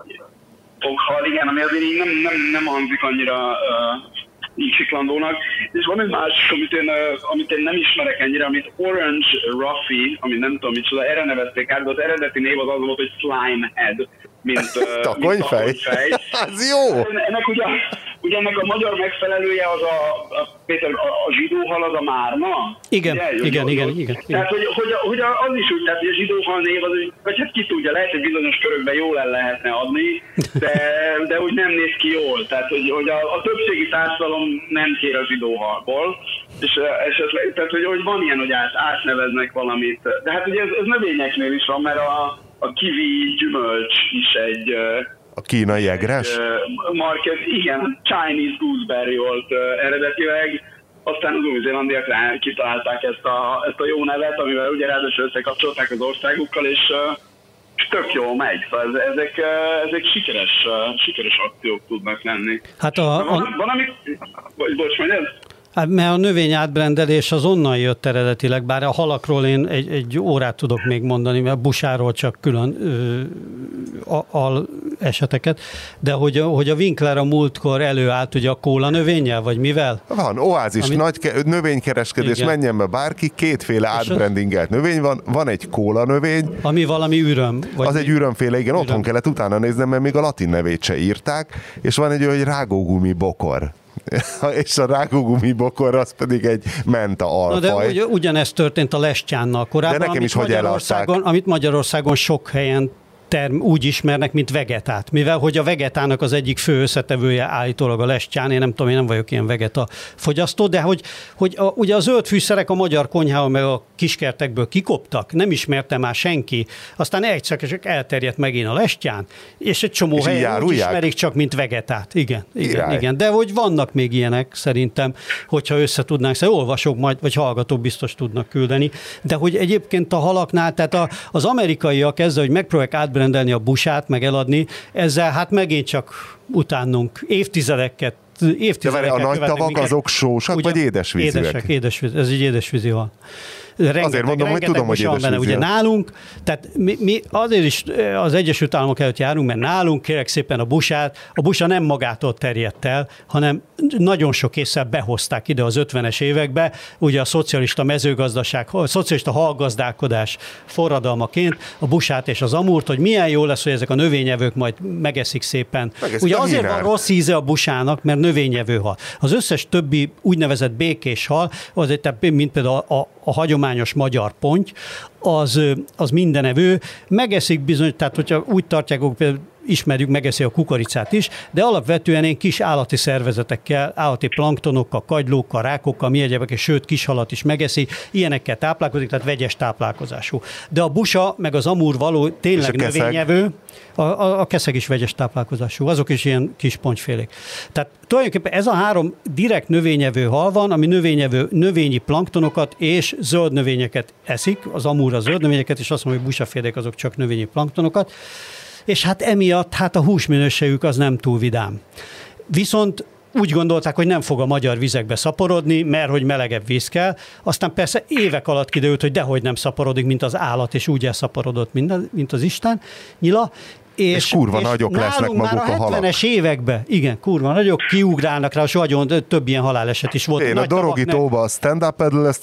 foghal, igen, ami azért így nem, nem, nem hangzik annyira uh, siklandónak. És van egy másik, amit én, amit én nem ismerek ennyire, amit Orange Ruffy, ami nem tudom micsoda, erre nevezték át, de az eredeti név az az volt, hogy Slime Head, mint, uh, <laughs> mint Takonyfej? <laughs> takonyfej. Az jó! Ennek ugye, ugye ennek a magyar megfelelője az a, a Péter, a, a zsidóhal az a márna? Igen, Ugye? igen, igen, igen, igen. Tehát, hogy, hogy, hogy az is úgy, tehát, hogy a zsidóhal név, az, vagy hát ki tudja, lehet, hogy bizonyos körökben jól el lehetne adni, de, de úgy nem néz ki jól. Tehát, hogy, hogy a, a többségi társadalom nem kér a zsidóhalból, és eh, esetleg, tehát, hogy, hogy van ilyen, hogy át, átneveznek valamit. De hát ugye ez, ez növényeknél is van, mert a, a kiwi gyümölcs is egy, eh, A kínai egres? Market, igen, Chinese gooseberry volt eredetileg, aztán az új-zélandiak rá kitalálták ezt a, ezt a jó nevet, amivel ugye ráadásul összekapcsolták az országukkal, és, és tök jól megy. Szóval ez, ezek, ezek sikeres, sikeres akciók tudnak lenni. Hát a, Van, a, van ami... Bocs, bocs, mondjad? Hát mert a növény átbrendelés az onnan jött eredetileg, bár a halakról én egy, egy órát tudok még mondani, mert a busáról csak külön ö, a, al eseteket, de hogy, a- hogy a Winkler a múltkor előállt ugye a kóla növényel, vagy mivel? Van, oázis, Amit- nagy ke- növénykereskedés, Igen. menjen be bárki, kétféle átbrandingelt növény van, van egy kóla növény, Ami valami üröm. Vagy az mi? egy ürömféle, igen, otthon Üröm. kellett utána néznem, mert még a latin nevét se írták, és van egy olyan, hogy rágógumi bokor. <laughs> és a rágógumi bokor az pedig egy menta Na de alfaj. ugy, ugyanezt történt a lestjánnal korábban, De nekem amit is hogy Magyarországon, amit Magyarországon sok helyen term, úgy ismernek, mint vegetát. Mivel hogy a vegetának az egyik fő összetevője állítólag a lestján, én nem tudom, én nem vagyok ilyen vegeta fogyasztó, de hogy, hogy a, ugye a zöld fűszerek a magyar konyhában meg a kiskertekből kikoptak, nem ismerte már senki, aztán egyszer csak elterjedt megint a lestján, és egy csomó És helyen úgy ismerik csak, mint vegetát. Igen, igen, Király. igen. De hogy vannak még ilyenek szerintem, hogyha össze tudnánk, szóval olvasók majd, vagy hallgatók biztos tudnak küldeni, de hogy egyébként a halaknál, tehát a, az amerikaiak ezzel, hogy megpróbálják átbrendelni a busát, meg eladni, ezzel hát megint csak utánunk évtizedeket De évtizedeket várj, a nagy tavak minket. azok sósak, Ugye? vagy édesvízűek? Édesek, édesvíz, ez egy édesvízi hal. Rengeteg, Azért mondom, hogy tudom, hogy van benne. Ugye nálunk, tehát mi, mi azért is eh, az Egyesült Államok előtt járunk, mert nálunk kérek szépen a busát, a busa nem magától terjedt el, hanem nagyon sok észre behozták ide az 50-es évekbe, ugye a szocialista mezőgazdaság, a szocialista hallgazdálkodás forradalmaként a busát és az amúrt, hogy milyen jó lesz, hogy ezek a növényevők majd megeszik szépen. Megeszik ugye azért van rossz íze a busának, mert növényevő hal. Az összes többi úgynevezett békés hal, az egy, mint például a, a, a hagyományos magyar ponty, az, az mindenevő, megeszik bizony, tehát hogyha úgy tartják, például ismerjük, megeszi a kukoricát is, de alapvetően én kis állati szervezetekkel, állati planktonokkal, kagylókkal, rákokkal, mi egyebek, és sőt kishalat is megeszi, ilyenekkel táplálkozik, tehát vegyes táplálkozású. De a busa, meg az amúr való tényleg növényevő, a, a, a keszeg is vegyes táplálkozású, azok is ilyen kis pontyfélék. Tehát tulajdonképpen ez a három direkt növényevő hal van, ami növényevő, növényi planktonokat és zöld növényeket eszik, az amúr a zöld növényeket, és azt mondja, hogy busafélék azok csak növényi planktonokat, és hát emiatt hát a húsminőségük az nem túl vidám. Viszont úgy gondolták, hogy nem fog a magyar vizekbe szaporodni, mert hogy melegebb víz kell. Aztán persze évek alatt kiderült, hogy dehogy nem szaporodik, mint az állat, és úgy elszaporodott, mint, mint az Isten nyila. És, és kurva és nagyok lesznek maguk már a, a halak. 70-es években, igen, kurva nagyok, kiugrálnak rá, és nagyon több ilyen haláleset is volt. Én Nagy a Dorogi tóba stand up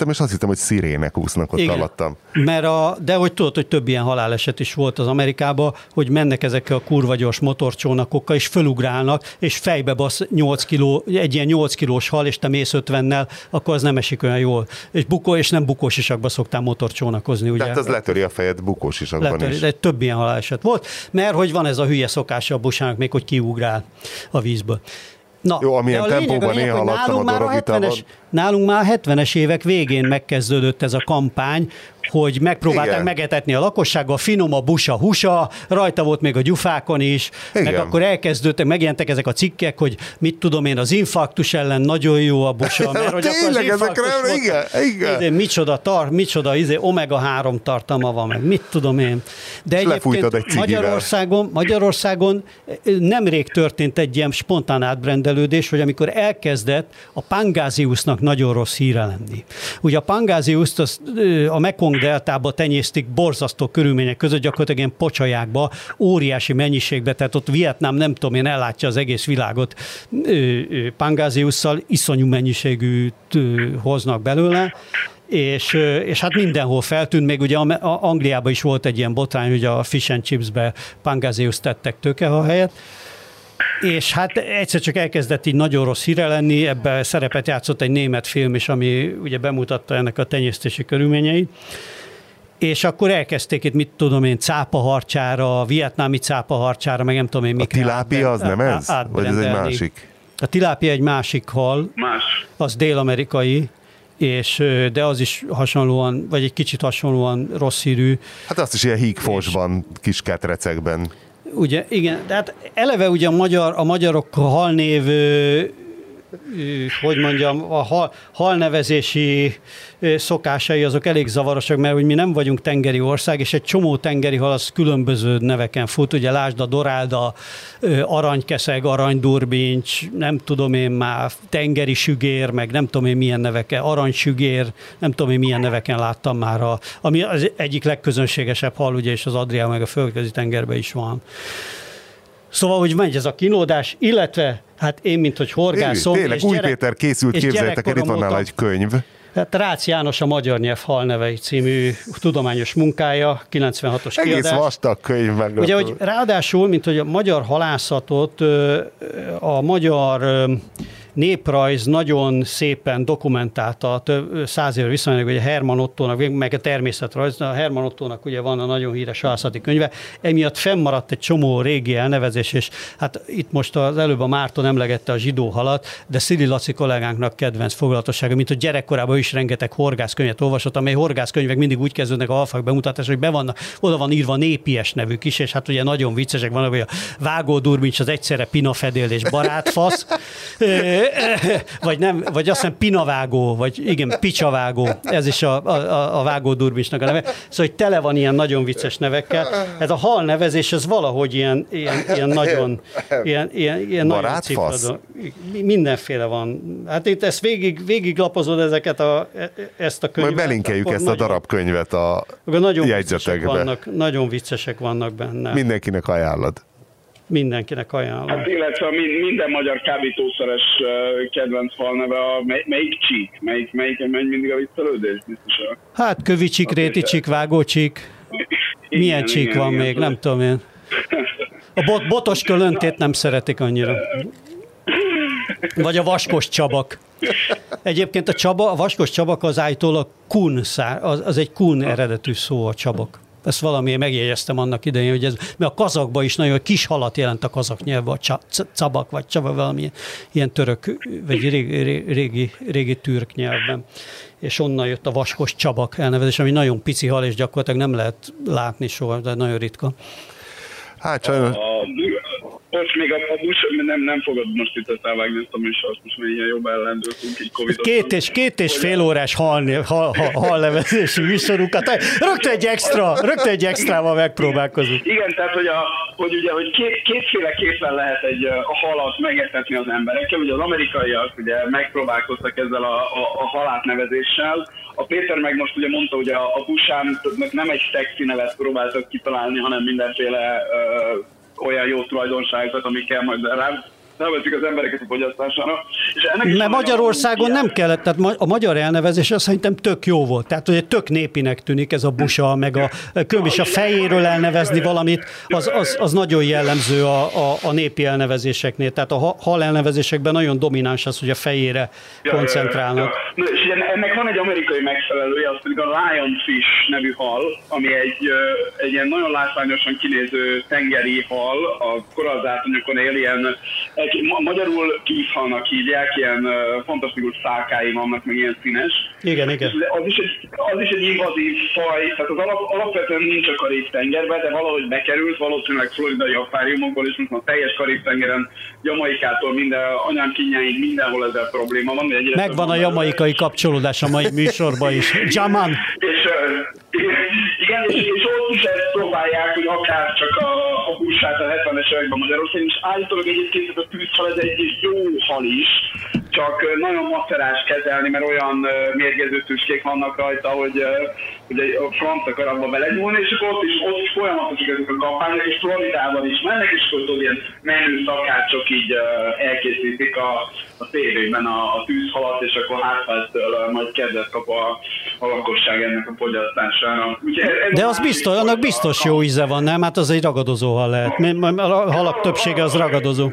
és azt hittem, hogy szirének úsznak ott igen, alattam. Mert a, de hogy tudod, hogy több ilyen haláleset is volt az Amerikában, hogy mennek ezekkel a kurva gyors motorcsónakokkal, és fölugrálnak, és fejbe basz 8 kiló, egy ilyen 8 kilós hal, és te mész 50-nel, akkor az nem esik olyan jól. És bukó, és nem bukós isakba szoktál motorcsónakozni. Ugye? Tehát az letöri a fejed bukós isakban letöri, is. De több ilyen haláleset volt, mert hogy van ez a hülye szokása a busának még, hogy kiugrál a vízből. Na, Jó, amilyen tempóban néha hallottam a, a 70-es, Nálunk már a 70-es évek végén megkezdődött ez a kampány, hogy megpróbálták Igen. megetetni a lakossággal, finom a busa husa, rajta volt még a gyufákon is, Igen. meg akkor elkezdődtek, megjelentek ezek a cikkek, hogy mit tudom én, az infarktus ellen nagyon jó a busa, <laughs> mert hogy Tényleg, akkor az ezekre, volt, igen, igen. Izé, micsoda, tar, micsoda izé, omega-3 tartalma van, meg mit tudom én. De És egyébként egy Magyarországon, Magyarországon nemrég történt egy ilyen spontán átbrendelődés, hogy amikor elkezdett a Pangáziusnak nagyon rossz híre lenni. Ugye a Pangáziuszt az, a Mekong deltába tenyésztik borzasztó körülmények között, gyakorlatilag ilyen pocsajákba, óriási mennyiségbe, tehát ott Vietnám nem tudom én ellátja az egész világot Pangáziusszal, iszonyú mennyiségű hoznak belőle, és, és hát mindenhol feltűnt, még ugye Angliában is volt egy ilyen botrány, hogy a fish and chipsbe Pangázius tettek tőkeha helyett, és hát egyszer csak elkezdett így nagyon rossz híre lenni, ebben szerepet játszott egy német film is, ami ugye bemutatta ennek a tenyésztési körülményeit. És akkor elkezdték itt, mit tudom én, cápaharcsára, vietnámi cápaharcsára, meg nem tudom én mikre. A tilápia az nem ez? Vagy ez egy másik? A tilápia egy másik hal. Más. Az dél-amerikai és, de az is hasonlóan, vagy egy kicsit hasonlóan rossz hírű. Hát azt is ilyen hígfosban, kis ketrecekben Ugye, igen, de hát eleve ugye a, magyar, a magyarok halnév hogy mondjam, a hal, halnevezési szokásai azok elég zavarosak, mert hogy mi nem vagyunk tengeri ország, és egy csomó tengeri hal az különböző neveken fut. Ugye lásd a dorálda, aranykeszeg, aranydurbincs, nem tudom én már, tengeri sügér, meg nem tudom én milyen neveken, aranysügér, nem tudom én milyen neveken láttam már, a, ami az egyik legközönségesebb hal, ugye, és az Adrián meg a földközi tengerben is van. Szóval, hogy megy ez a kínódás, illetve hát én, mint hogy horgászom. Tényleg, és Új gyerek, Péter készült, képzeljétek el, itt van nála egy könyv. Hát Rácz János a Magyar Nyelv halnevei című tudományos munkája, 96-os Egész kiadás. vastag könyv meg. Ugye, hogy ráadásul, mint hogy a magyar halászatot, a magyar néprajz nagyon szépen dokumentálta több száz éve viszonylag, a Herman Ottónak, meg a természetrajz, a Herman Ottónak ugye van a nagyon híres halászati könyve, emiatt fennmaradt egy csomó régi elnevezés, és hát itt most az előbb a Márton emlegette a zsidó halat, de Szili Laci kollégánknak kedvenc foglalatossága, mint hogy gyerekkorában is rengeteg horgászkönyvet olvasott, amely horgászkönyvek mindig úgy kezdődnek a halfak bemutatás, hogy be vannak, oda van írva népies nevük is, és hát ugye nagyon viccesek vannak, hogy a vágó durmincs az egyszerre pinafedél és barátfasz, <laughs> <laughs> vagy nem, vagy azt hiszem pinavágó, vagy igen, picsavágó, ez is a, a, a vágó durbisnak a neve. Szóval, hogy tele van ilyen nagyon vicces nevekkel. Ez a hal nevezés, ez valahogy ilyen, ilyen, ilyen nagyon, ilyen, ilyen, ilyen nagyon cifradó. Mindenféle van. Hát itt ezt végig, végig lapozod ezeket a, ezt a könyvet. Majd belinkeljük ezt a darabkönyvet a nagyon jegyzetekbe. Vannak, nagyon viccesek vannak benne. Mindenkinek ajánlod mindenkinek ajánlom. Hát illetve minden magyar kábítószeres kedvenc falneve a melyik csík? Melyik, melyik megy mindig a viccelődés? Biztosan. Hát kövicsik, réticsik, vágócsik. Milyen igen, csík igen, van igen, még, igen. nem tudom én. A bot, botos kölöntét nem szeretik annyira. Vagy a vaskos csabak. Egyébként a csaba, a vaskos csabak az állítólag kun szár, az, az egy kun eredetű szó a csabak. Ezt valamiért megjegyeztem annak idején, hogy ez, mert a kazakban is nagyon kis halat jelent a kazak nyelv, a cabak, vagy csaba valami ilyen török, vagy régi, régi, régi türk nyelvben és onnan jött a vaskos csabak elnevezés, ami nagyon pici hal, és gyakorlatilag nem lehet látni soha, de nagyon ritka. Hát sajnos... A, most még a, a busz, nem, nem fogod most itt elvágni ezt a műsort, most még ilyen jobb ellendőtünk, így covid Két és, két és fél órás hal, hal, hal, halnevezési műsorunkat. Rögtön egy extra, rögtön egy extrával megpróbálkozunk. Igen, tehát hogy, a, hogy ugye, hogy két, kétféleképpen lehet egy a halat megetetni az emberekkel. Ugye az amerikaiak ugye megpróbálkoztak ezzel a, a, a halát nevezéssel, a Péter meg most ugye mondta, hogy a, a busán nem egy szexi nevet próbáltak kitalálni, hanem mindenféle ö, olyan jó tulajdonságokat, amikkel majd rá nevezik az embereket a fogyasztására. És ennek Mert Magyarországon nem kellett, tehát a magyar elnevezés azt szerintem tök jó volt. Tehát, hogy tök népinek tűnik ez a busa, meg a köm is a fejéről elnevezni valamit, az, az, az nagyon jellemző a, a, a népi elnevezéseknél. Tehát a hal elnevezésekben nagyon domináns az, hogy a fejére ja, koncentrálnak. Ja, ja. És ennek van egy amerikai megfelelője, az pedig a lionfish nevű hal, ami egy, egy ilyen nagyon látványosan kinéző tengeri hal, a korallzátonyokon él ilyen egy, magyarul kívhalnak hívják, ilyen uh, fantasztikus szálkái vannak, meg ilyen színes. Igen, igen. Az is egy, az is egy invazív faj, tehát az alap, alapvetően nincs a Karib-tengerben, de valahogy bekerült, valószínűleg floridai akváriumokból, és most a teljes Karib-tengeren, Jamaikától minden, anyám kinyáig, mindenhol ezzel probléma van. Megvan a jamaikai kapcsolódás a mai műsorban is. Jaman! És, igen, és, és ott is ezt próbálják, hogy akár csak a, a húsát a 70-es években Magyarországon, és állítólag egyébként ez a tűzhal, ez egy jó hal is, csak nagyon macerás kezelni, mert olyan mérgező tüskék vannak rajta, hogy, hogy a franc akar abba belegyúlni, és akkor ott is, ott is folyamatosak ezek a kampányok, és Floridában is mennek, és akkor ilyen menő szakácsok így elkészítik a, a tévében a, a tűzhalat, és akkor hátfáztől majd kedvet kap a, a lakosság ennek a fogyasztására. De az biztos, annak biztos jó íze van, nem? Hát az egy ragadozó hal lehet. A halak többsége az ragadozó.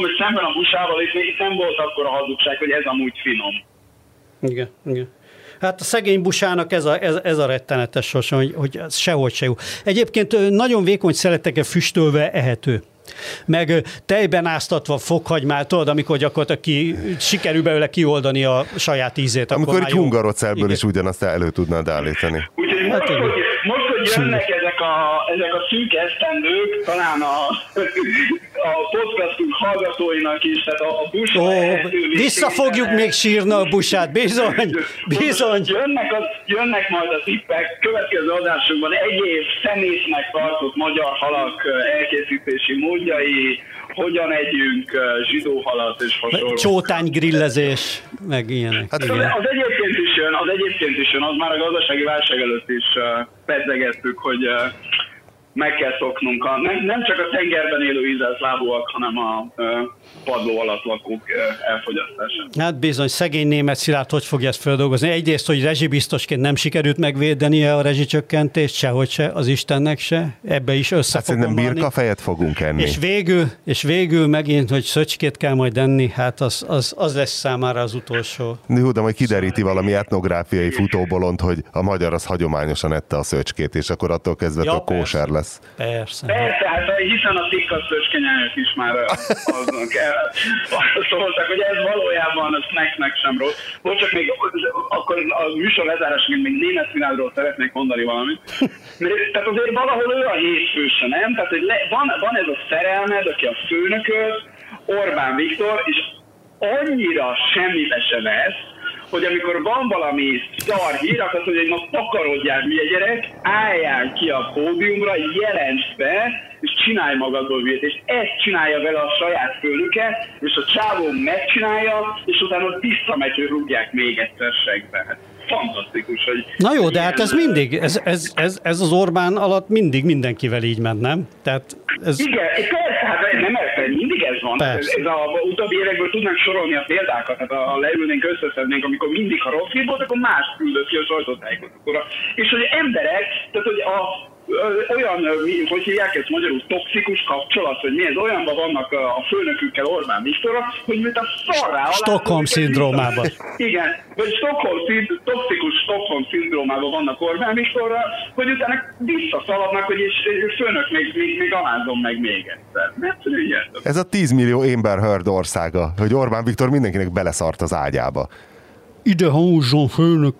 Tudom, hogy szemben a busával itt, itt nem volt akkor a hazugság, hogy ez amúgy finom. Igen, igen. Hát a szegény busának ez a, ez, ez a rettenetes sorsa, hogy, hogy ez sehogy se jó. Egyébként nagyon vékony szeletekkel füstölve ehető meg tejben áztatva fokhagymát, tudod, amikor gyakorlatilag ki, sikerül belőle kioldani a saját ízét. Amikor egy hungarocelből is ugyanazt elő tudnád állítani. Úgyhogy hát, most, hogy, most, hogy jönnek ezek a, ezek a szűk esztendők, talán a, a podcastunk hallgatóinak is, tehát a, a busa Ó, Vissza fogjuk még sírni a busát, bizony, bizony. Jönnek, az, jönnek majd a tippek, következő adásokban egyéb szemésznek tartott magyar halak elkészítési módjai, hogyan együnk zsidóhalat és hasonló. Csótány grillezés, meg ilyenek. Hát igen. Az, az egyébként is jön, az egyébként is jön, az már a gazdasági válság előtt is pedzegettük, hogy meg kell szoknunk a, nem, nem csak a tengerben élő ízeltlábúak, hanem a padló alatt lakók elfogyasztása. Hát bizony, szegény német Szilárd hogy fogja ezt feldolgozni? Egyrészt, hogy rezsibiztosként nem sikerült megvédenie a rezsicsökkentést, sehogy se, az Istennek se. Ebbe is össze hát szerintem birka fejet fogunk enni. És végül, és végül megint, hogy szöcskét kell majd enni, hát az, az, az lesz számára az utolsó. Jó, de majd kideríti valami etnográfiai futóbolond, hogy a magyar az hagyományosan ette a szöcskét, és akkor attól kezdve ja, a kóser lesz lesz. Persze. Persze, hát hiszen a tikkas szöcskenyájak is már aznak el, <laughs> szóltak, hogy ez valójában a snacknek sem rossz. Most csak még akkor a műsor lezárásként még német színádról szeretnék mondani valamit. Mert, tehát azért valahol ő a hétfőse, nem? Tehát hogy le, van, van ez a szerelmed, aki a főnököd, Orbán Viktor, és annyira semmibe se vesz, hogy amikor van valami szar hír, akkor hogy na takarodjál, mi gyerek, álljál ki a pódiumra, jelentsd be, és csinálj magadból hülyét. És ezt csinálja vele a saját főnöke, és a csávó megcsinálja, és utána visszamegy, hogy rúgják még egyszer segbe. Hát fantasztikus, hogy... Na jó, de hát ez mindig, ez, ez, ez, ez az Orbán alatt mindig mindenkivel így ment, nem? Tehát ez... Igen, persze, hát nem persze, mindig ez van. Persze. Ez a utóbbi évekből tudnánk sorolni a példákat, tehát ha leülnénk, összeszednénk, amikor mindig, ha rossz volt, akkor más küldött ki a sajtótájékoztatóra. És hogy emberek, tehát hogy a olyan, hogy hívják ezt magyarul, toxikus kapcsolat, hogy mi ez, olyanban vannak a főnökükkel Orbán Viktorra, hogy mint a szarrá alá... Stockholm szindrómában. Igen, vagy Stockholm, toxikus Stockholm szindrómában vannak Orbán Viktorra, hogy utána visszaszaladnak, hogy és, és főnök még, még, még alázom meg még egyszer. Mert, ez a 10 millió Amber Heard országa, hogy Orbán Viktor mindenkinek beleszart az ágyába. Ide húzzon főnök!